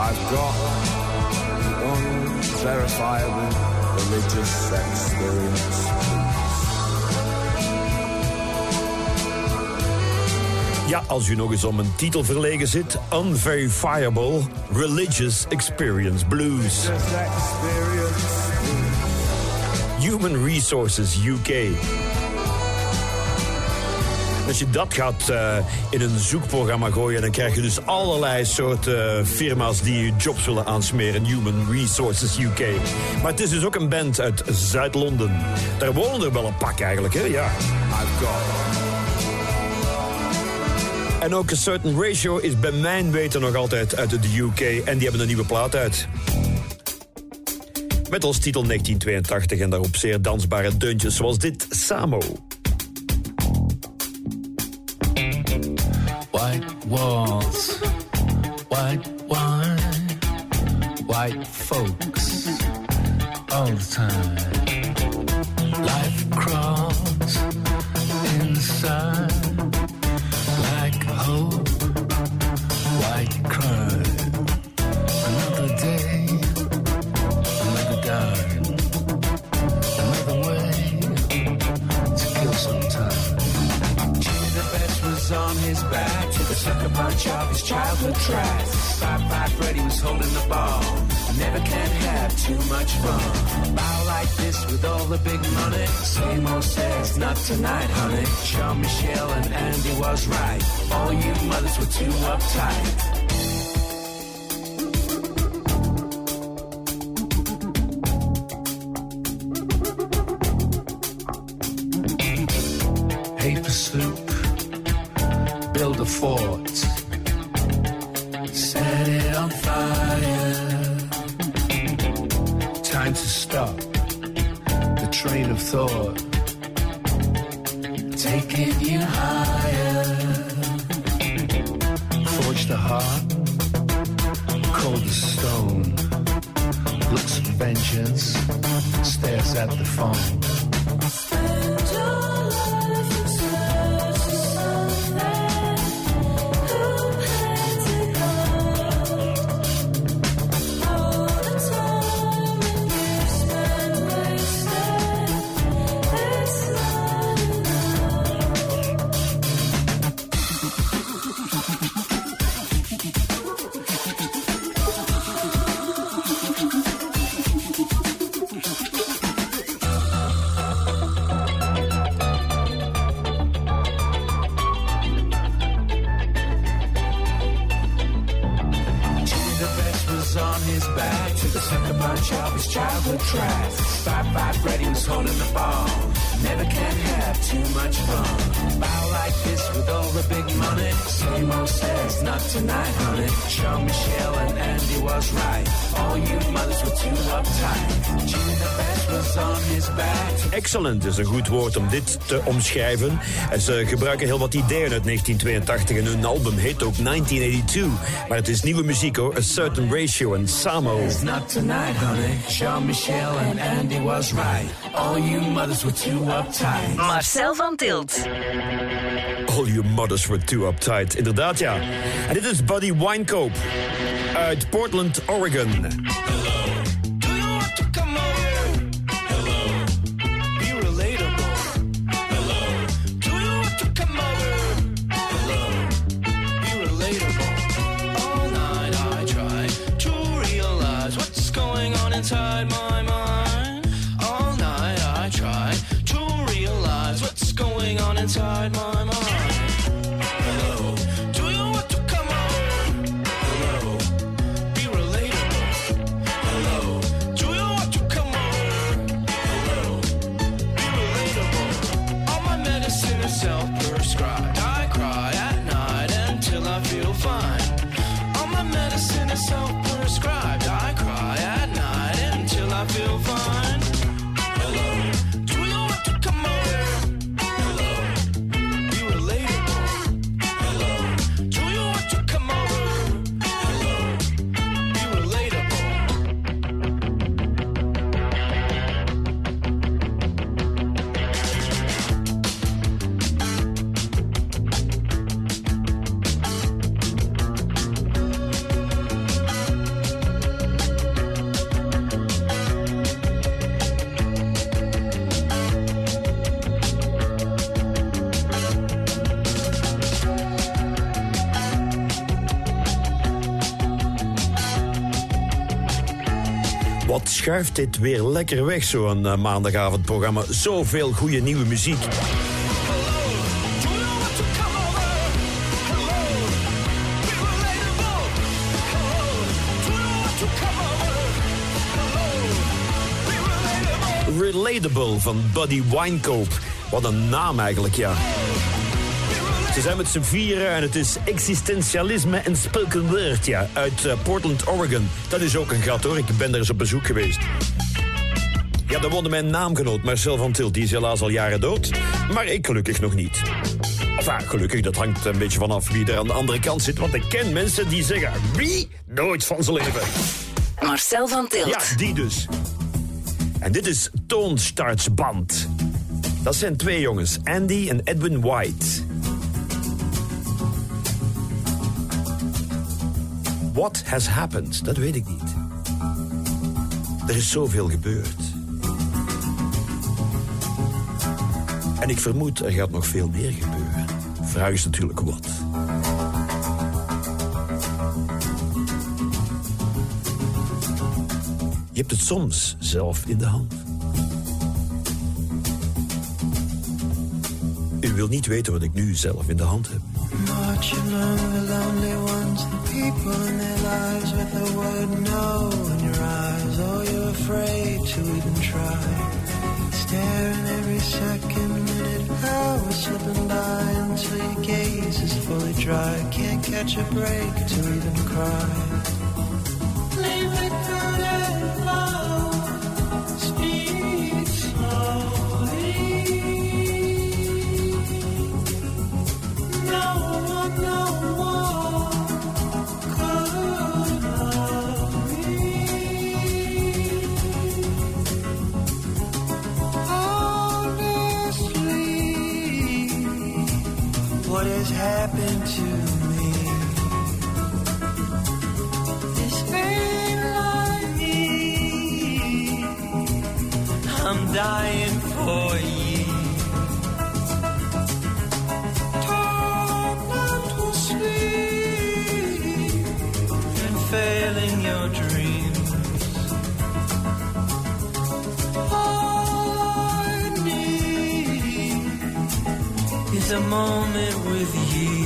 I've got unverifiable religious experience. Als u nog eens om een titel verlegen zit. Unverifiable Religious Experience Blues. Human Resources UK. Als je dat gaat eh, in een zoekprogramma gooien, dan krijg je dus allerlei soorten firma's die je jobs willen aansmeren. Human Resources UK. Maar het is dus ook een band uit Zuid-Londen. Daar wonen er wel een pak eigenlijk, hè? Ja. I've got En ook een certain ratio is bij mijn weten nog altijd uit de UK. En die hebben een nieuwe plaat uit. Met als titel 1982 en daarop zeer dansbare deuntjes zoals dit Samo. White walls, white wine, white folks, all the time. His childhood tracks. Five five Freddy was holding the ball. Never can have too much fun. Bow like this with all the big money. Same old says, not tonight, honey. Jean Michel and Andy was right. All you mothers were too uptight. Excellent is een goed woord om dit te omschrijven. En ze gebruiken heel wat ideeën uit 1982 en hun album heet ook 1982. Maar het is nieuwe muziek hoor, A Certain Ratio en Samo. It's not tonight, honey. Jean Michel and Andy was right. All you mothers were too uptight. Marcel van Tilt. All you mothers were too uptight. Inderdaad, ja. En dit is Buddy Winecope. uit Portland, Oregon. Schuift dit weer lekker weg, zo'n eh, maandagavondprogramma. Zoveel goede nieuwe muziek. Relatable van Buddy Winecoop. Wat een naam eigenlijk, ja. Ze zijn met z'n vieren en het is existentialisme en spoken word, ja. Uit eh, Portland, Oregon. Dat is ook een gat, hoor. Ik ben daar eens op bezoek geweest. Ja, daar woonde mijn naamgenoot Marcel van Tilt. Die is helaas al jaren dood. Maar ik gelukkig nog niet. Enfin, gelukkig, dat hangt een beetje vanaf wie er aan de andere kant zit. Want ik ken mensen die zeggen... Wie? Nooit van zijn leven. Marcel van Tilt. Ja, die dus. En dit is Toonstarts Band. Dat zijn twee jongens, Andy en Edwin White. What has happened? Dat weet ik niet. Er is zoveel gebeurd. En ik vermoed er gaat nog veel meer gebeuren. Vraag is natuurlijk wat. Je hebt het soms zelf in de hand. U wil niet weten wat ik nu zelf in de hand heb. Staring every hour slipping by until your gaze is fully dry. Can't catch a break to even cry. Happened to me? This ain't like me. I'm dying is a moment with you.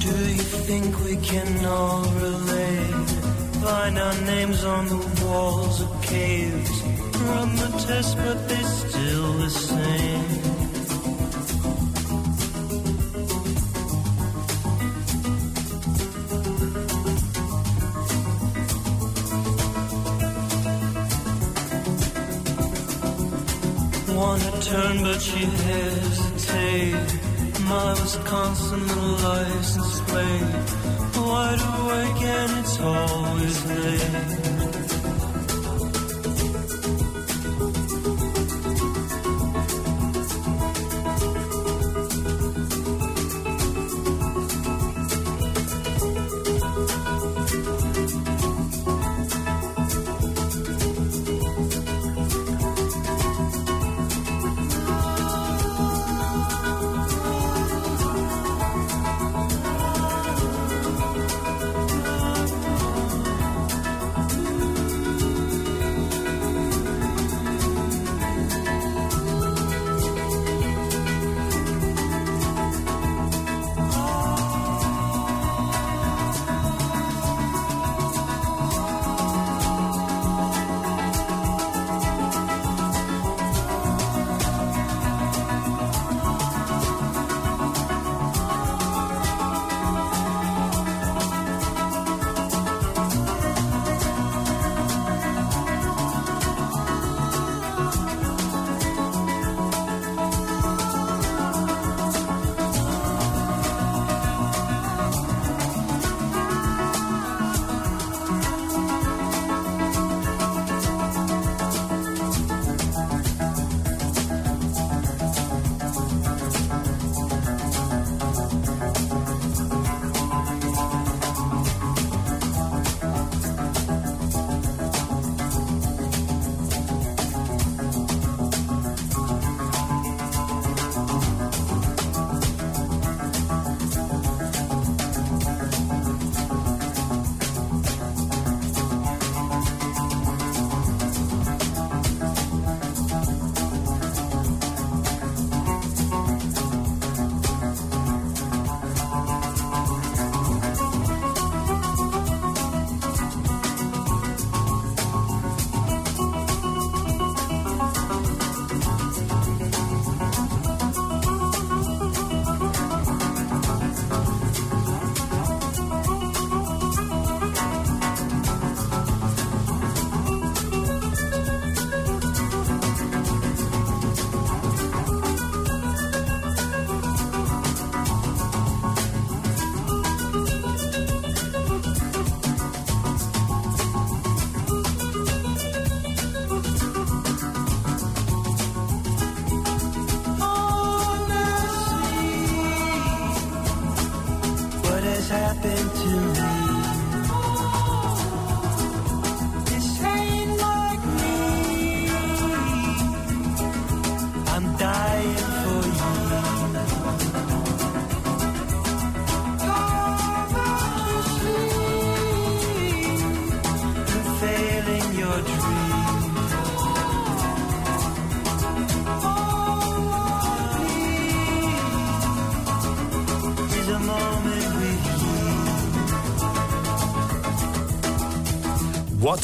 Do you think we can all relate? Find our names on the walls of caves. Run the test, but hesitate. My Wisconsin license plate. Wide awake and it's always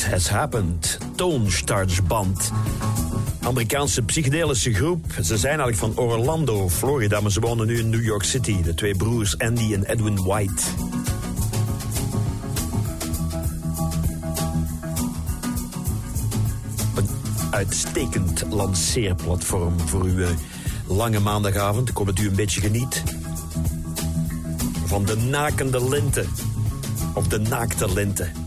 What Has Happened, Band. Amerikaanse psychedelische groep. Ze zijn eigenlijk van Orlando, Florida, maar ze wonen nu in New York City. De twee broers Andy en Edwin White. Een uitstekend lanceerplatform voor uw eh, lange maandagavond. Ik hoop dat u een beetje geniet van de nakende lente. Of de naakte lente.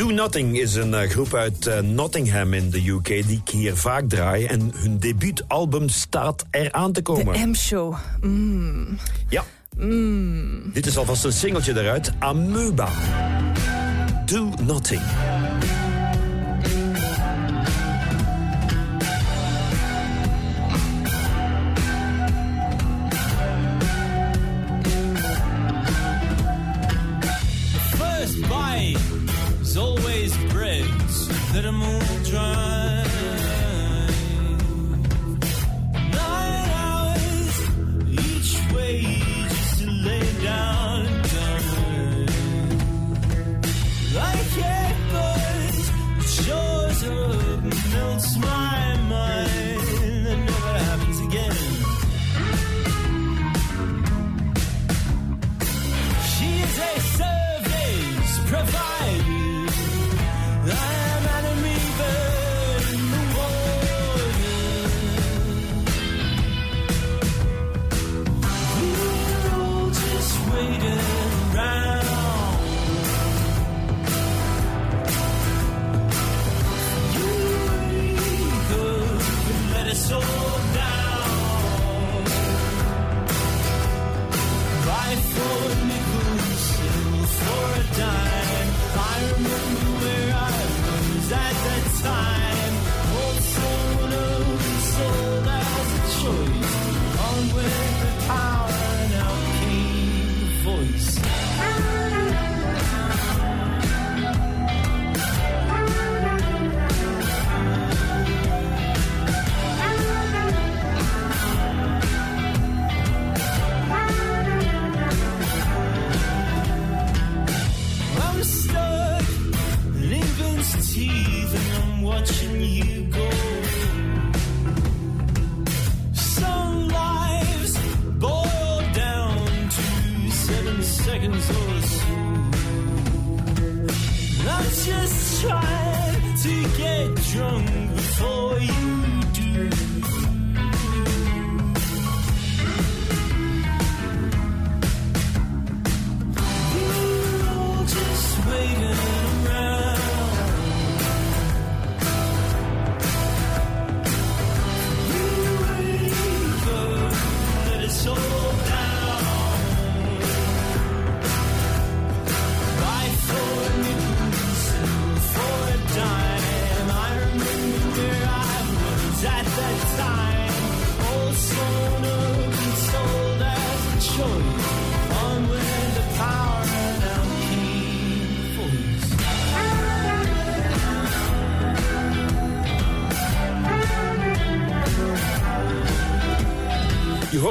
Do Nothing is een eh, groep uit eh, Nottingham in de UK die ik hier vaak draai. En hun debuutalbum staat eraan te komen. De M-show. Mm. Ja, Mm. dit is alvast een singeltje eruit. Amoeba. Do Nothing.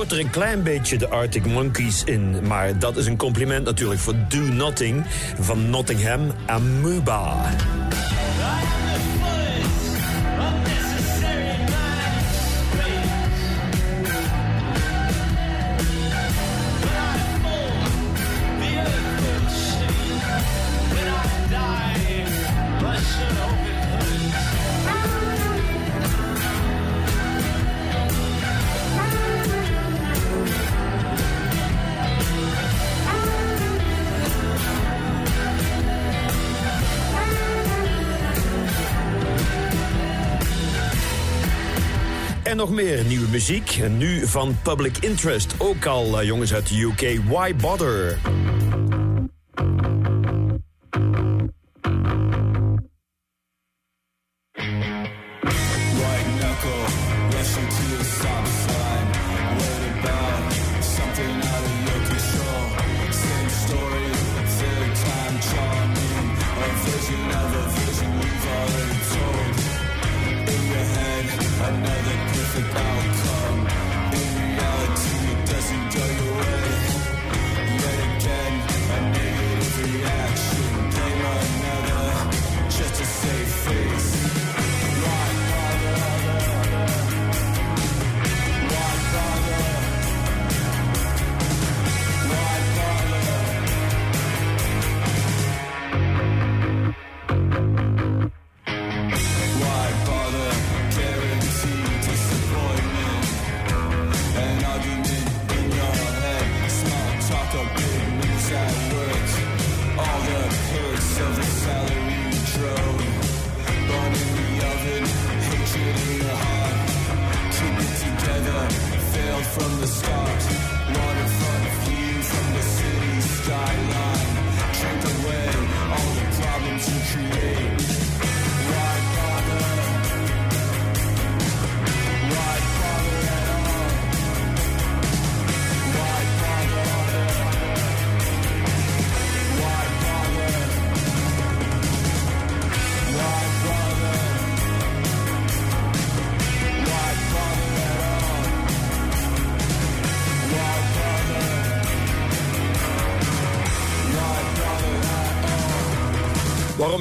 Er een klein beetje de Arctic Monkeys in, maar dat is een compliment natuurlijk voor Do Nothing van Nottingham Amoeba. Muziek. En nu van Public Interest. Ook al eh, jongens uit de UK. Why Bother?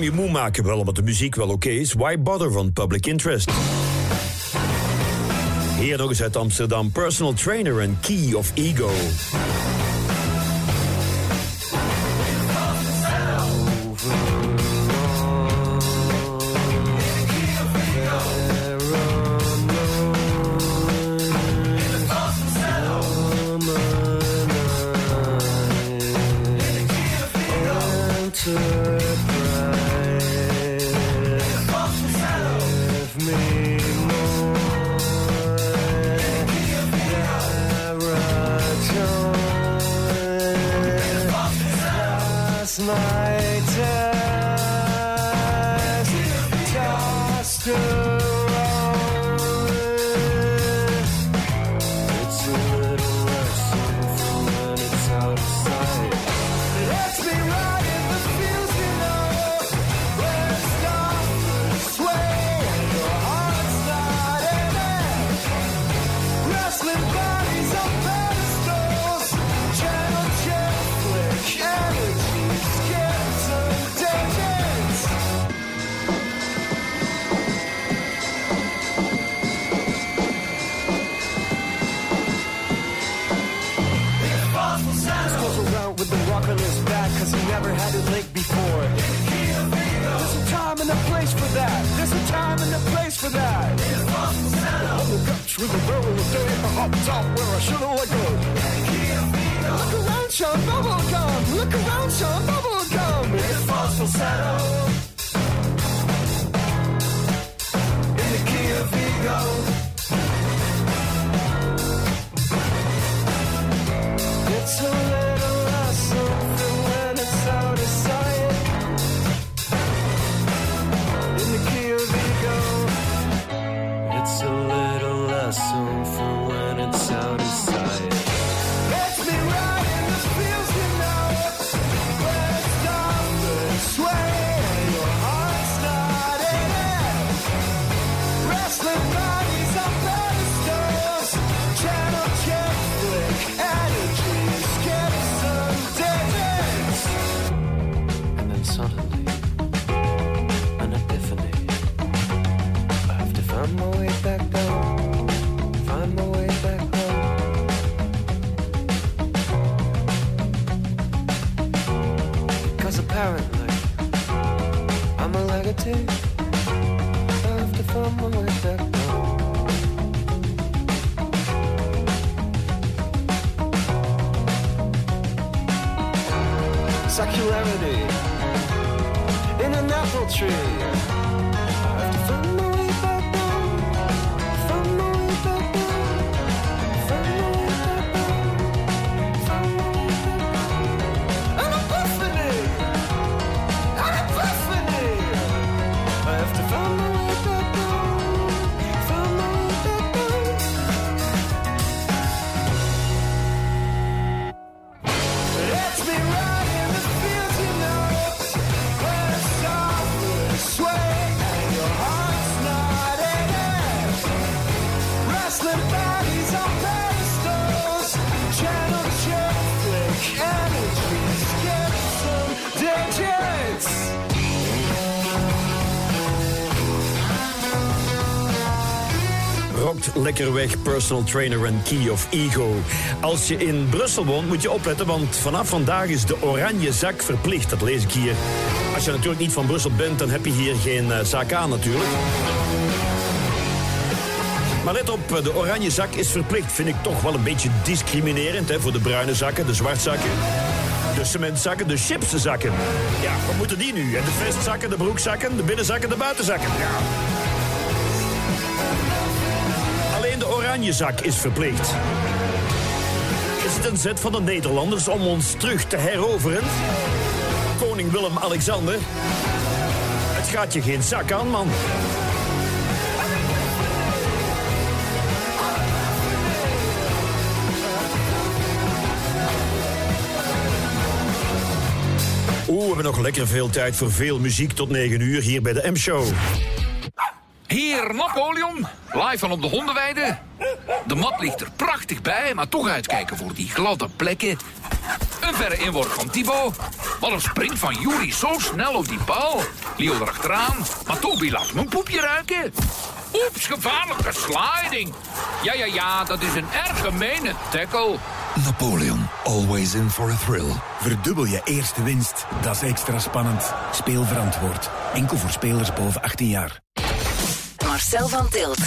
Je moe maken? Wel omdat de muziek wel oké is. Why bother van Public Interest? Hier nog eens uit Amsterdam. Personal trainer en Key of Ego. Secularity in an apple tree. Rokt lekker weg, personal trainer en key of ego. Als je in Brussel woont, moet je opletten, want vanaf vandaag is de oranje zak verplicht. Dat lees ik hier. Als je natuurlijk niet van Brussel bent, dan heb je hier geen eh, zak aan natuurlijk. Maar let op, eh, de oranje zak is verplicht. Vind ik toch wel een beetje discriminerend hè, voor de bruine zakken, de zwartzakken. De cementzakken, de chipszakken. Ja, wat moeten die nu? En de vestzakken, de broekzakken, de binnenzakken, de buitenzakken. Ja. Alleen de oranje zak is verplicht. Is het een zet van de Nederlanders om ons terug te heroveren? Koning Willem-Alexander? Het gaat je geen zak aan, man. Oeh, we hebben nog lekker veel tijd voor veel muziek tot 9 uur hier bij de M-show. Hier, Napoleon. Live van op de hondenweide. De mat ligt er prachtig bij, maar toch uitkijken voor die gladde plekken. Een verre inworp van Thibaut. Wat een sprint van Juri zo snel op die bal. Leo erachteraan. Maar Toby laat mijn poepje ruiken. Oeps, gevaarlijke sliding. Ja, ja, ja, dat is een erg gemene tackle. Napoleon, always in for a thrill. Verdubbel je eerste winst. Dat is extra spannend. Speel verantwoord. Enkel voor spelers boven 18 jaar. Marcel van Tilt.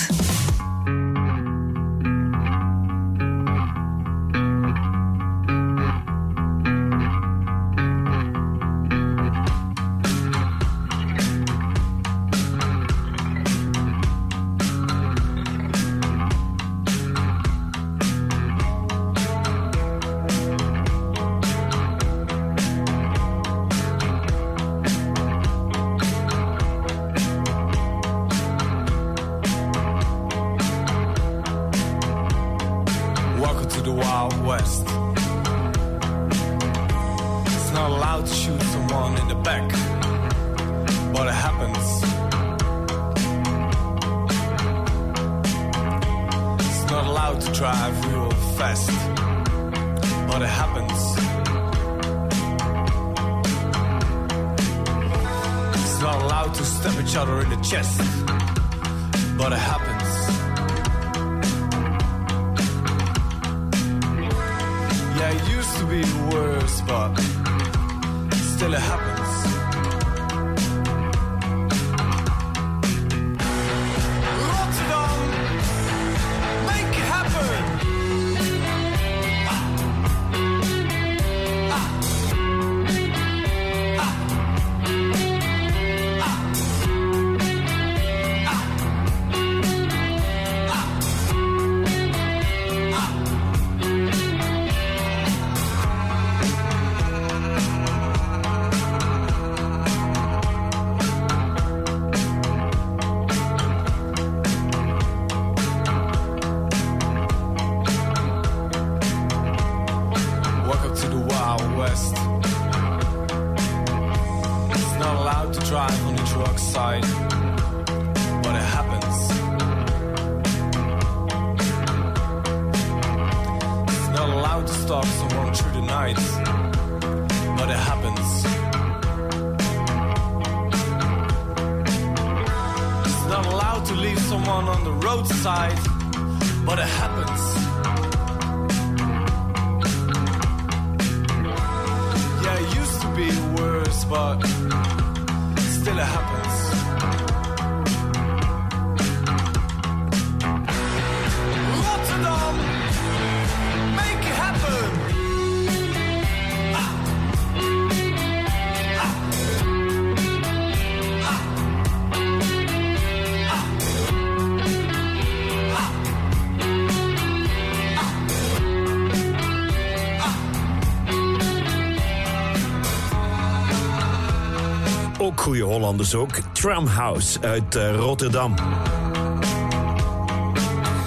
Goede Hollanders ook. Tramhouse uit eh, Rotterdam.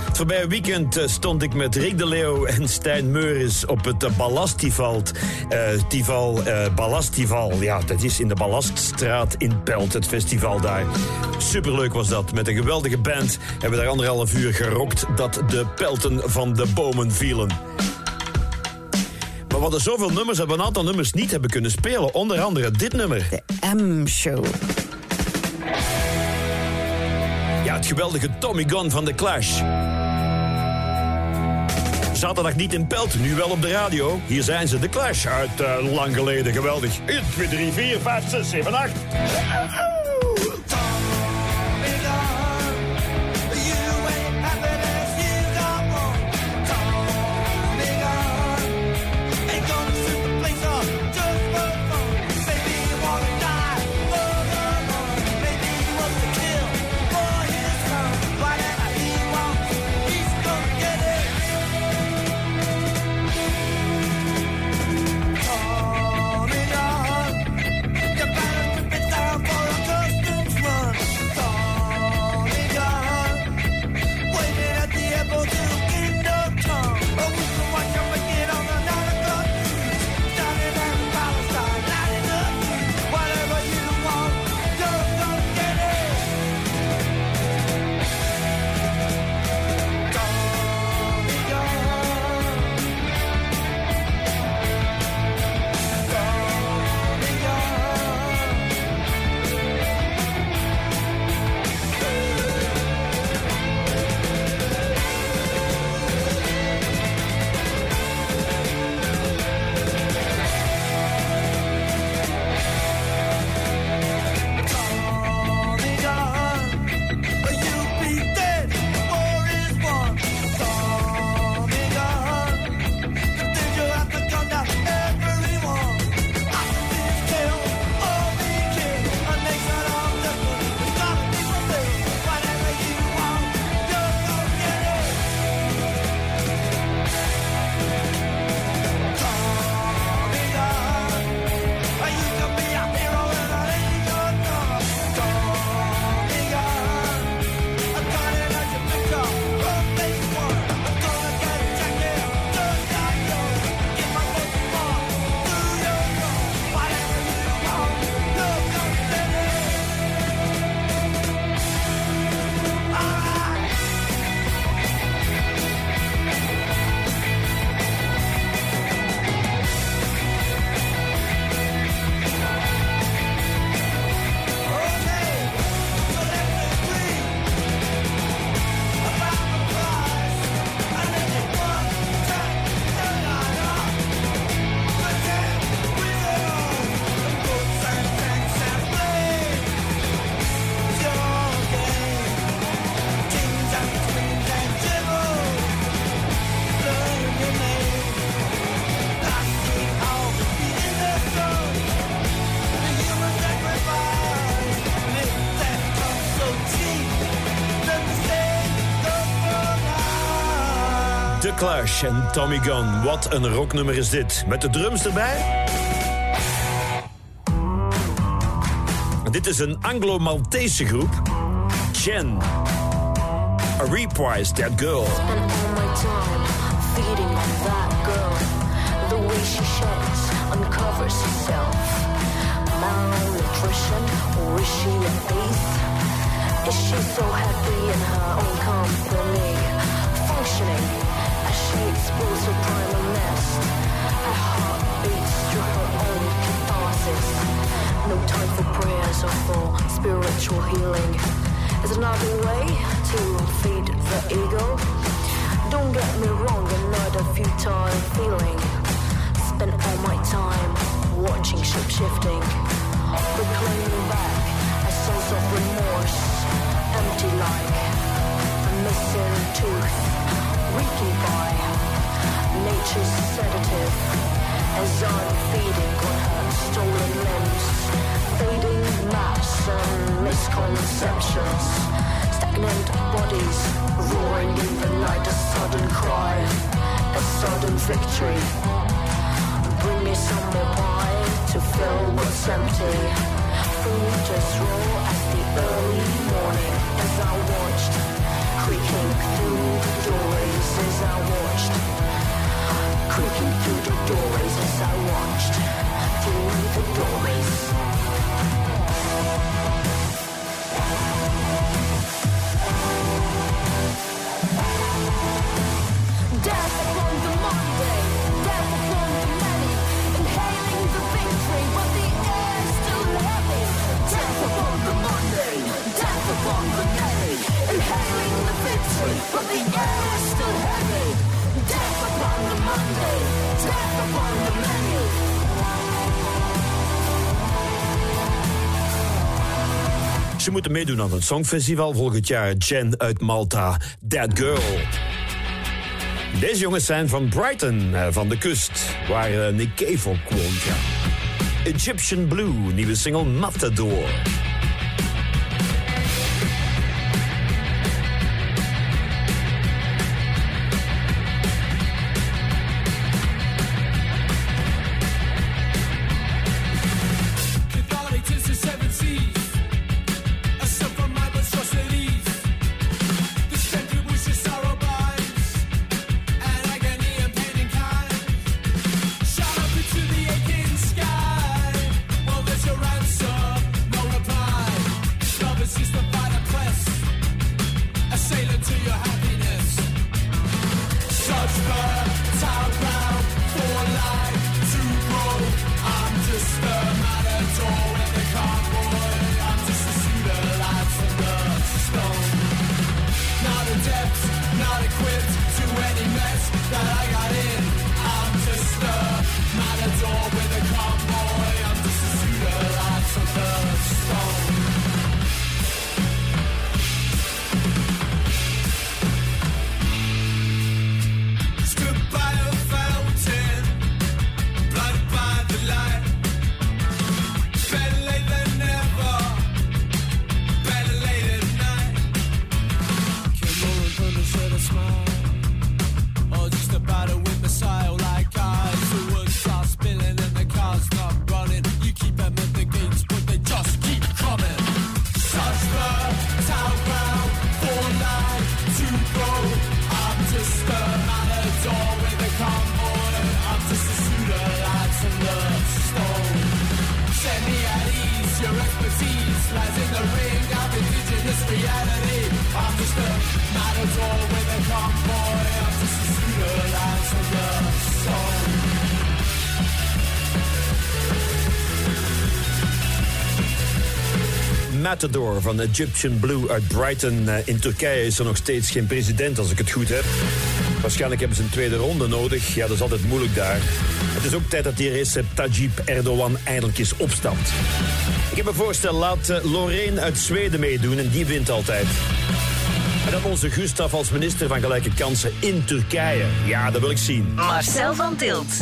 Het voorbije weekend eh, stond ik met Rick de Leeuw en Stijn Meuris op het uh, Ballastival. eh Tival, eh, Ballastival. Ja, dat is in de Ballaststraat in Pelt, het festival daar. Superleuk was dat. Met een geweldige band hebben we daar anderhalf uur gerokt dat de pelten van de bomen vielen. Maar we hadden zoveel nummers dat we een aantal nummers niet hebben kunnen spelen. Onder andere dit nummer. M-show. Ja, het geweldige Tommy Gun van The Clash. Zaterdag niet in Pelt, nu wel op de radio. Hier zijn ze, The Clash, uit eh, lang geleden. Geweldig. 1, 2, 3, 4, 5, 6, 7, 8. Clash en Tommy Gunn. Wat een rocknummer is dit. Met de drums erbij. Dit is een Anglo-Maltese groep. Jen. A reprise, that girl. uncovers herself. Malnutrition, or is she a thief? Is she so happy in her own company? Functioning explores her primal nest. Heart beats her own catharsis. No time for prayers or for spiritual healing. Another way to feed the ego? Don't get me wrong, another futile feeling. Spend all my time watching ship shifting, reclaiming back a sense of remorse, empty like a missing tooth, reeking by nature's sedative as I'm feeding on her stolen limbs, fading mass and misconceptions. Stagnant bodies roaring in the night, a sudden cry, a sudden victory. Bring me some more pie to fill what's empty. Food as raw as the early morning as I watched, creaking through the doorways as I watched, creaking through the doorways as I watched, through the doorways. Ze moeten meedoen aan het Songfestival volgend jaar. Jen uit Malta, That Girl. Deze jongens zijn van Brighton, eh, van de kust, waar eh, Nick Cave ook woont. Egyptian Blue, nieuwe single Matador. Matador van Egyptian Blue uit Brighton. Eh, In Turkije is er nog steeds geen president, als ik het goed heb. Waarschijnlijk hebben ze een tweede ronde nodig. Ja, dat is altijd moeilijk daar. Het is ook tijd dat die Recep Tayyip Erdogan eindelijk eens opstapt. Ik heb een voorstel, laat eh, Lorraine uit Zweden meedoen en die wint altijd. En dan onze Gustav als minister van Gelijke Kansen in Turkije. Ja, dat wil ik zien. Marcel van Tilt.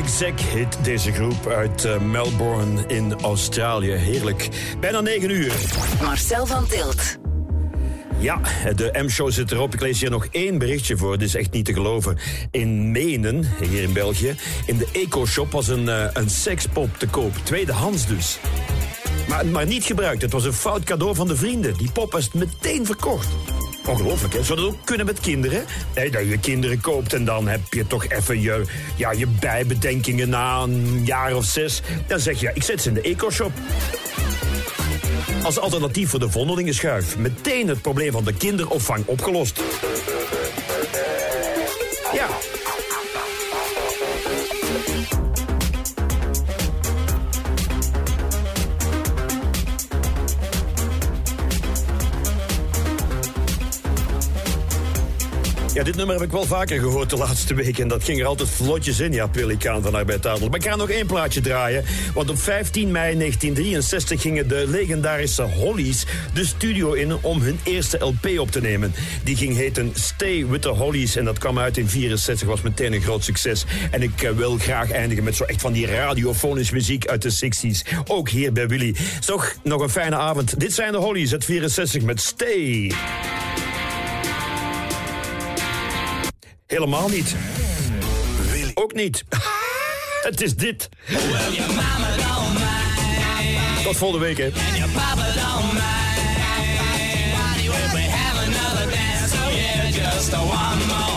Zigzag heet deze groep uit eh, Melbourne in Australië. Heerlijk. Bijna 9 uur. Marcel van Tilt. Ja, de M-show zit erop. Ik lees hier nog één berichtje voor. Dit is echt niet te geloven. In Menen, hier in België, in de Eco-shop was een, eh, een sekspop te koop. Tweedehands dus. Maar, maar niet gebruikt. Het was een fout cadeau van de vrienden. Die pop is meteen verkocht. Ongelooflijk? Zou dat ook kunnen met kinderen? Dat je kinderen koopt en dan heb je toch even je, ja, je bijbedenkingen na een jaar of zes. Dan zeg je, ik zet ze in de eco-shop. Als alternatief voor de vondelingenschuif. Meteen het probleem van de kinderopvang opgelost. Dit nummer heb ik wel vaker gehoord de laatste week. En dat ging er altijd vlotjes in, ja, Pelikaan van Arbeid Tadel. Maar ik ga nog één plaatje draaien. Want op 15 mei 1963 gingen de legendarische Hollies de studio in om hun eerste LP op te nemen. Die ging heten Stay with the Hollies. En dat kwam uit in 64, was meteen een groot succes. En ik eh, wil graag eindigen met zo echt van die radiofonische muziek uit de 60s. Ook hier bij Willy. Toch nog een fijne avond. Dit zijn de Hollies uit 64 met Stay. Helemaal niet. Ook niet. Het is dit. Tot volgende week, hè. Just a one more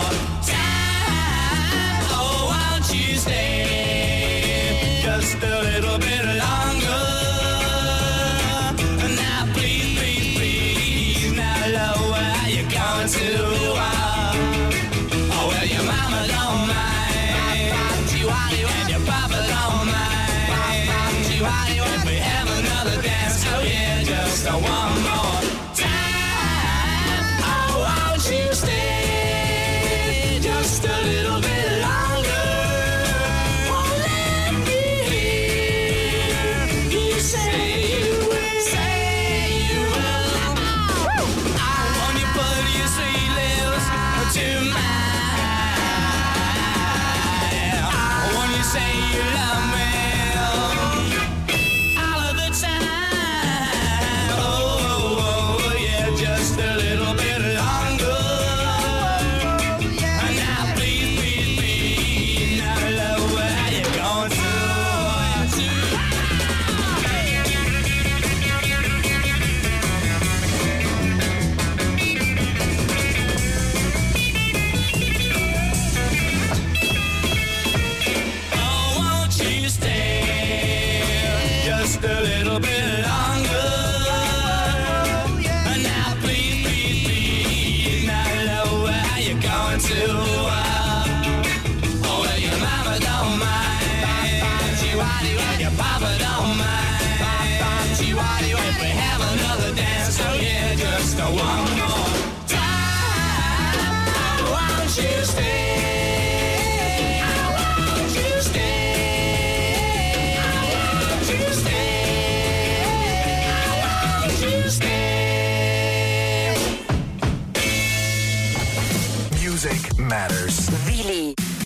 matters. Willy.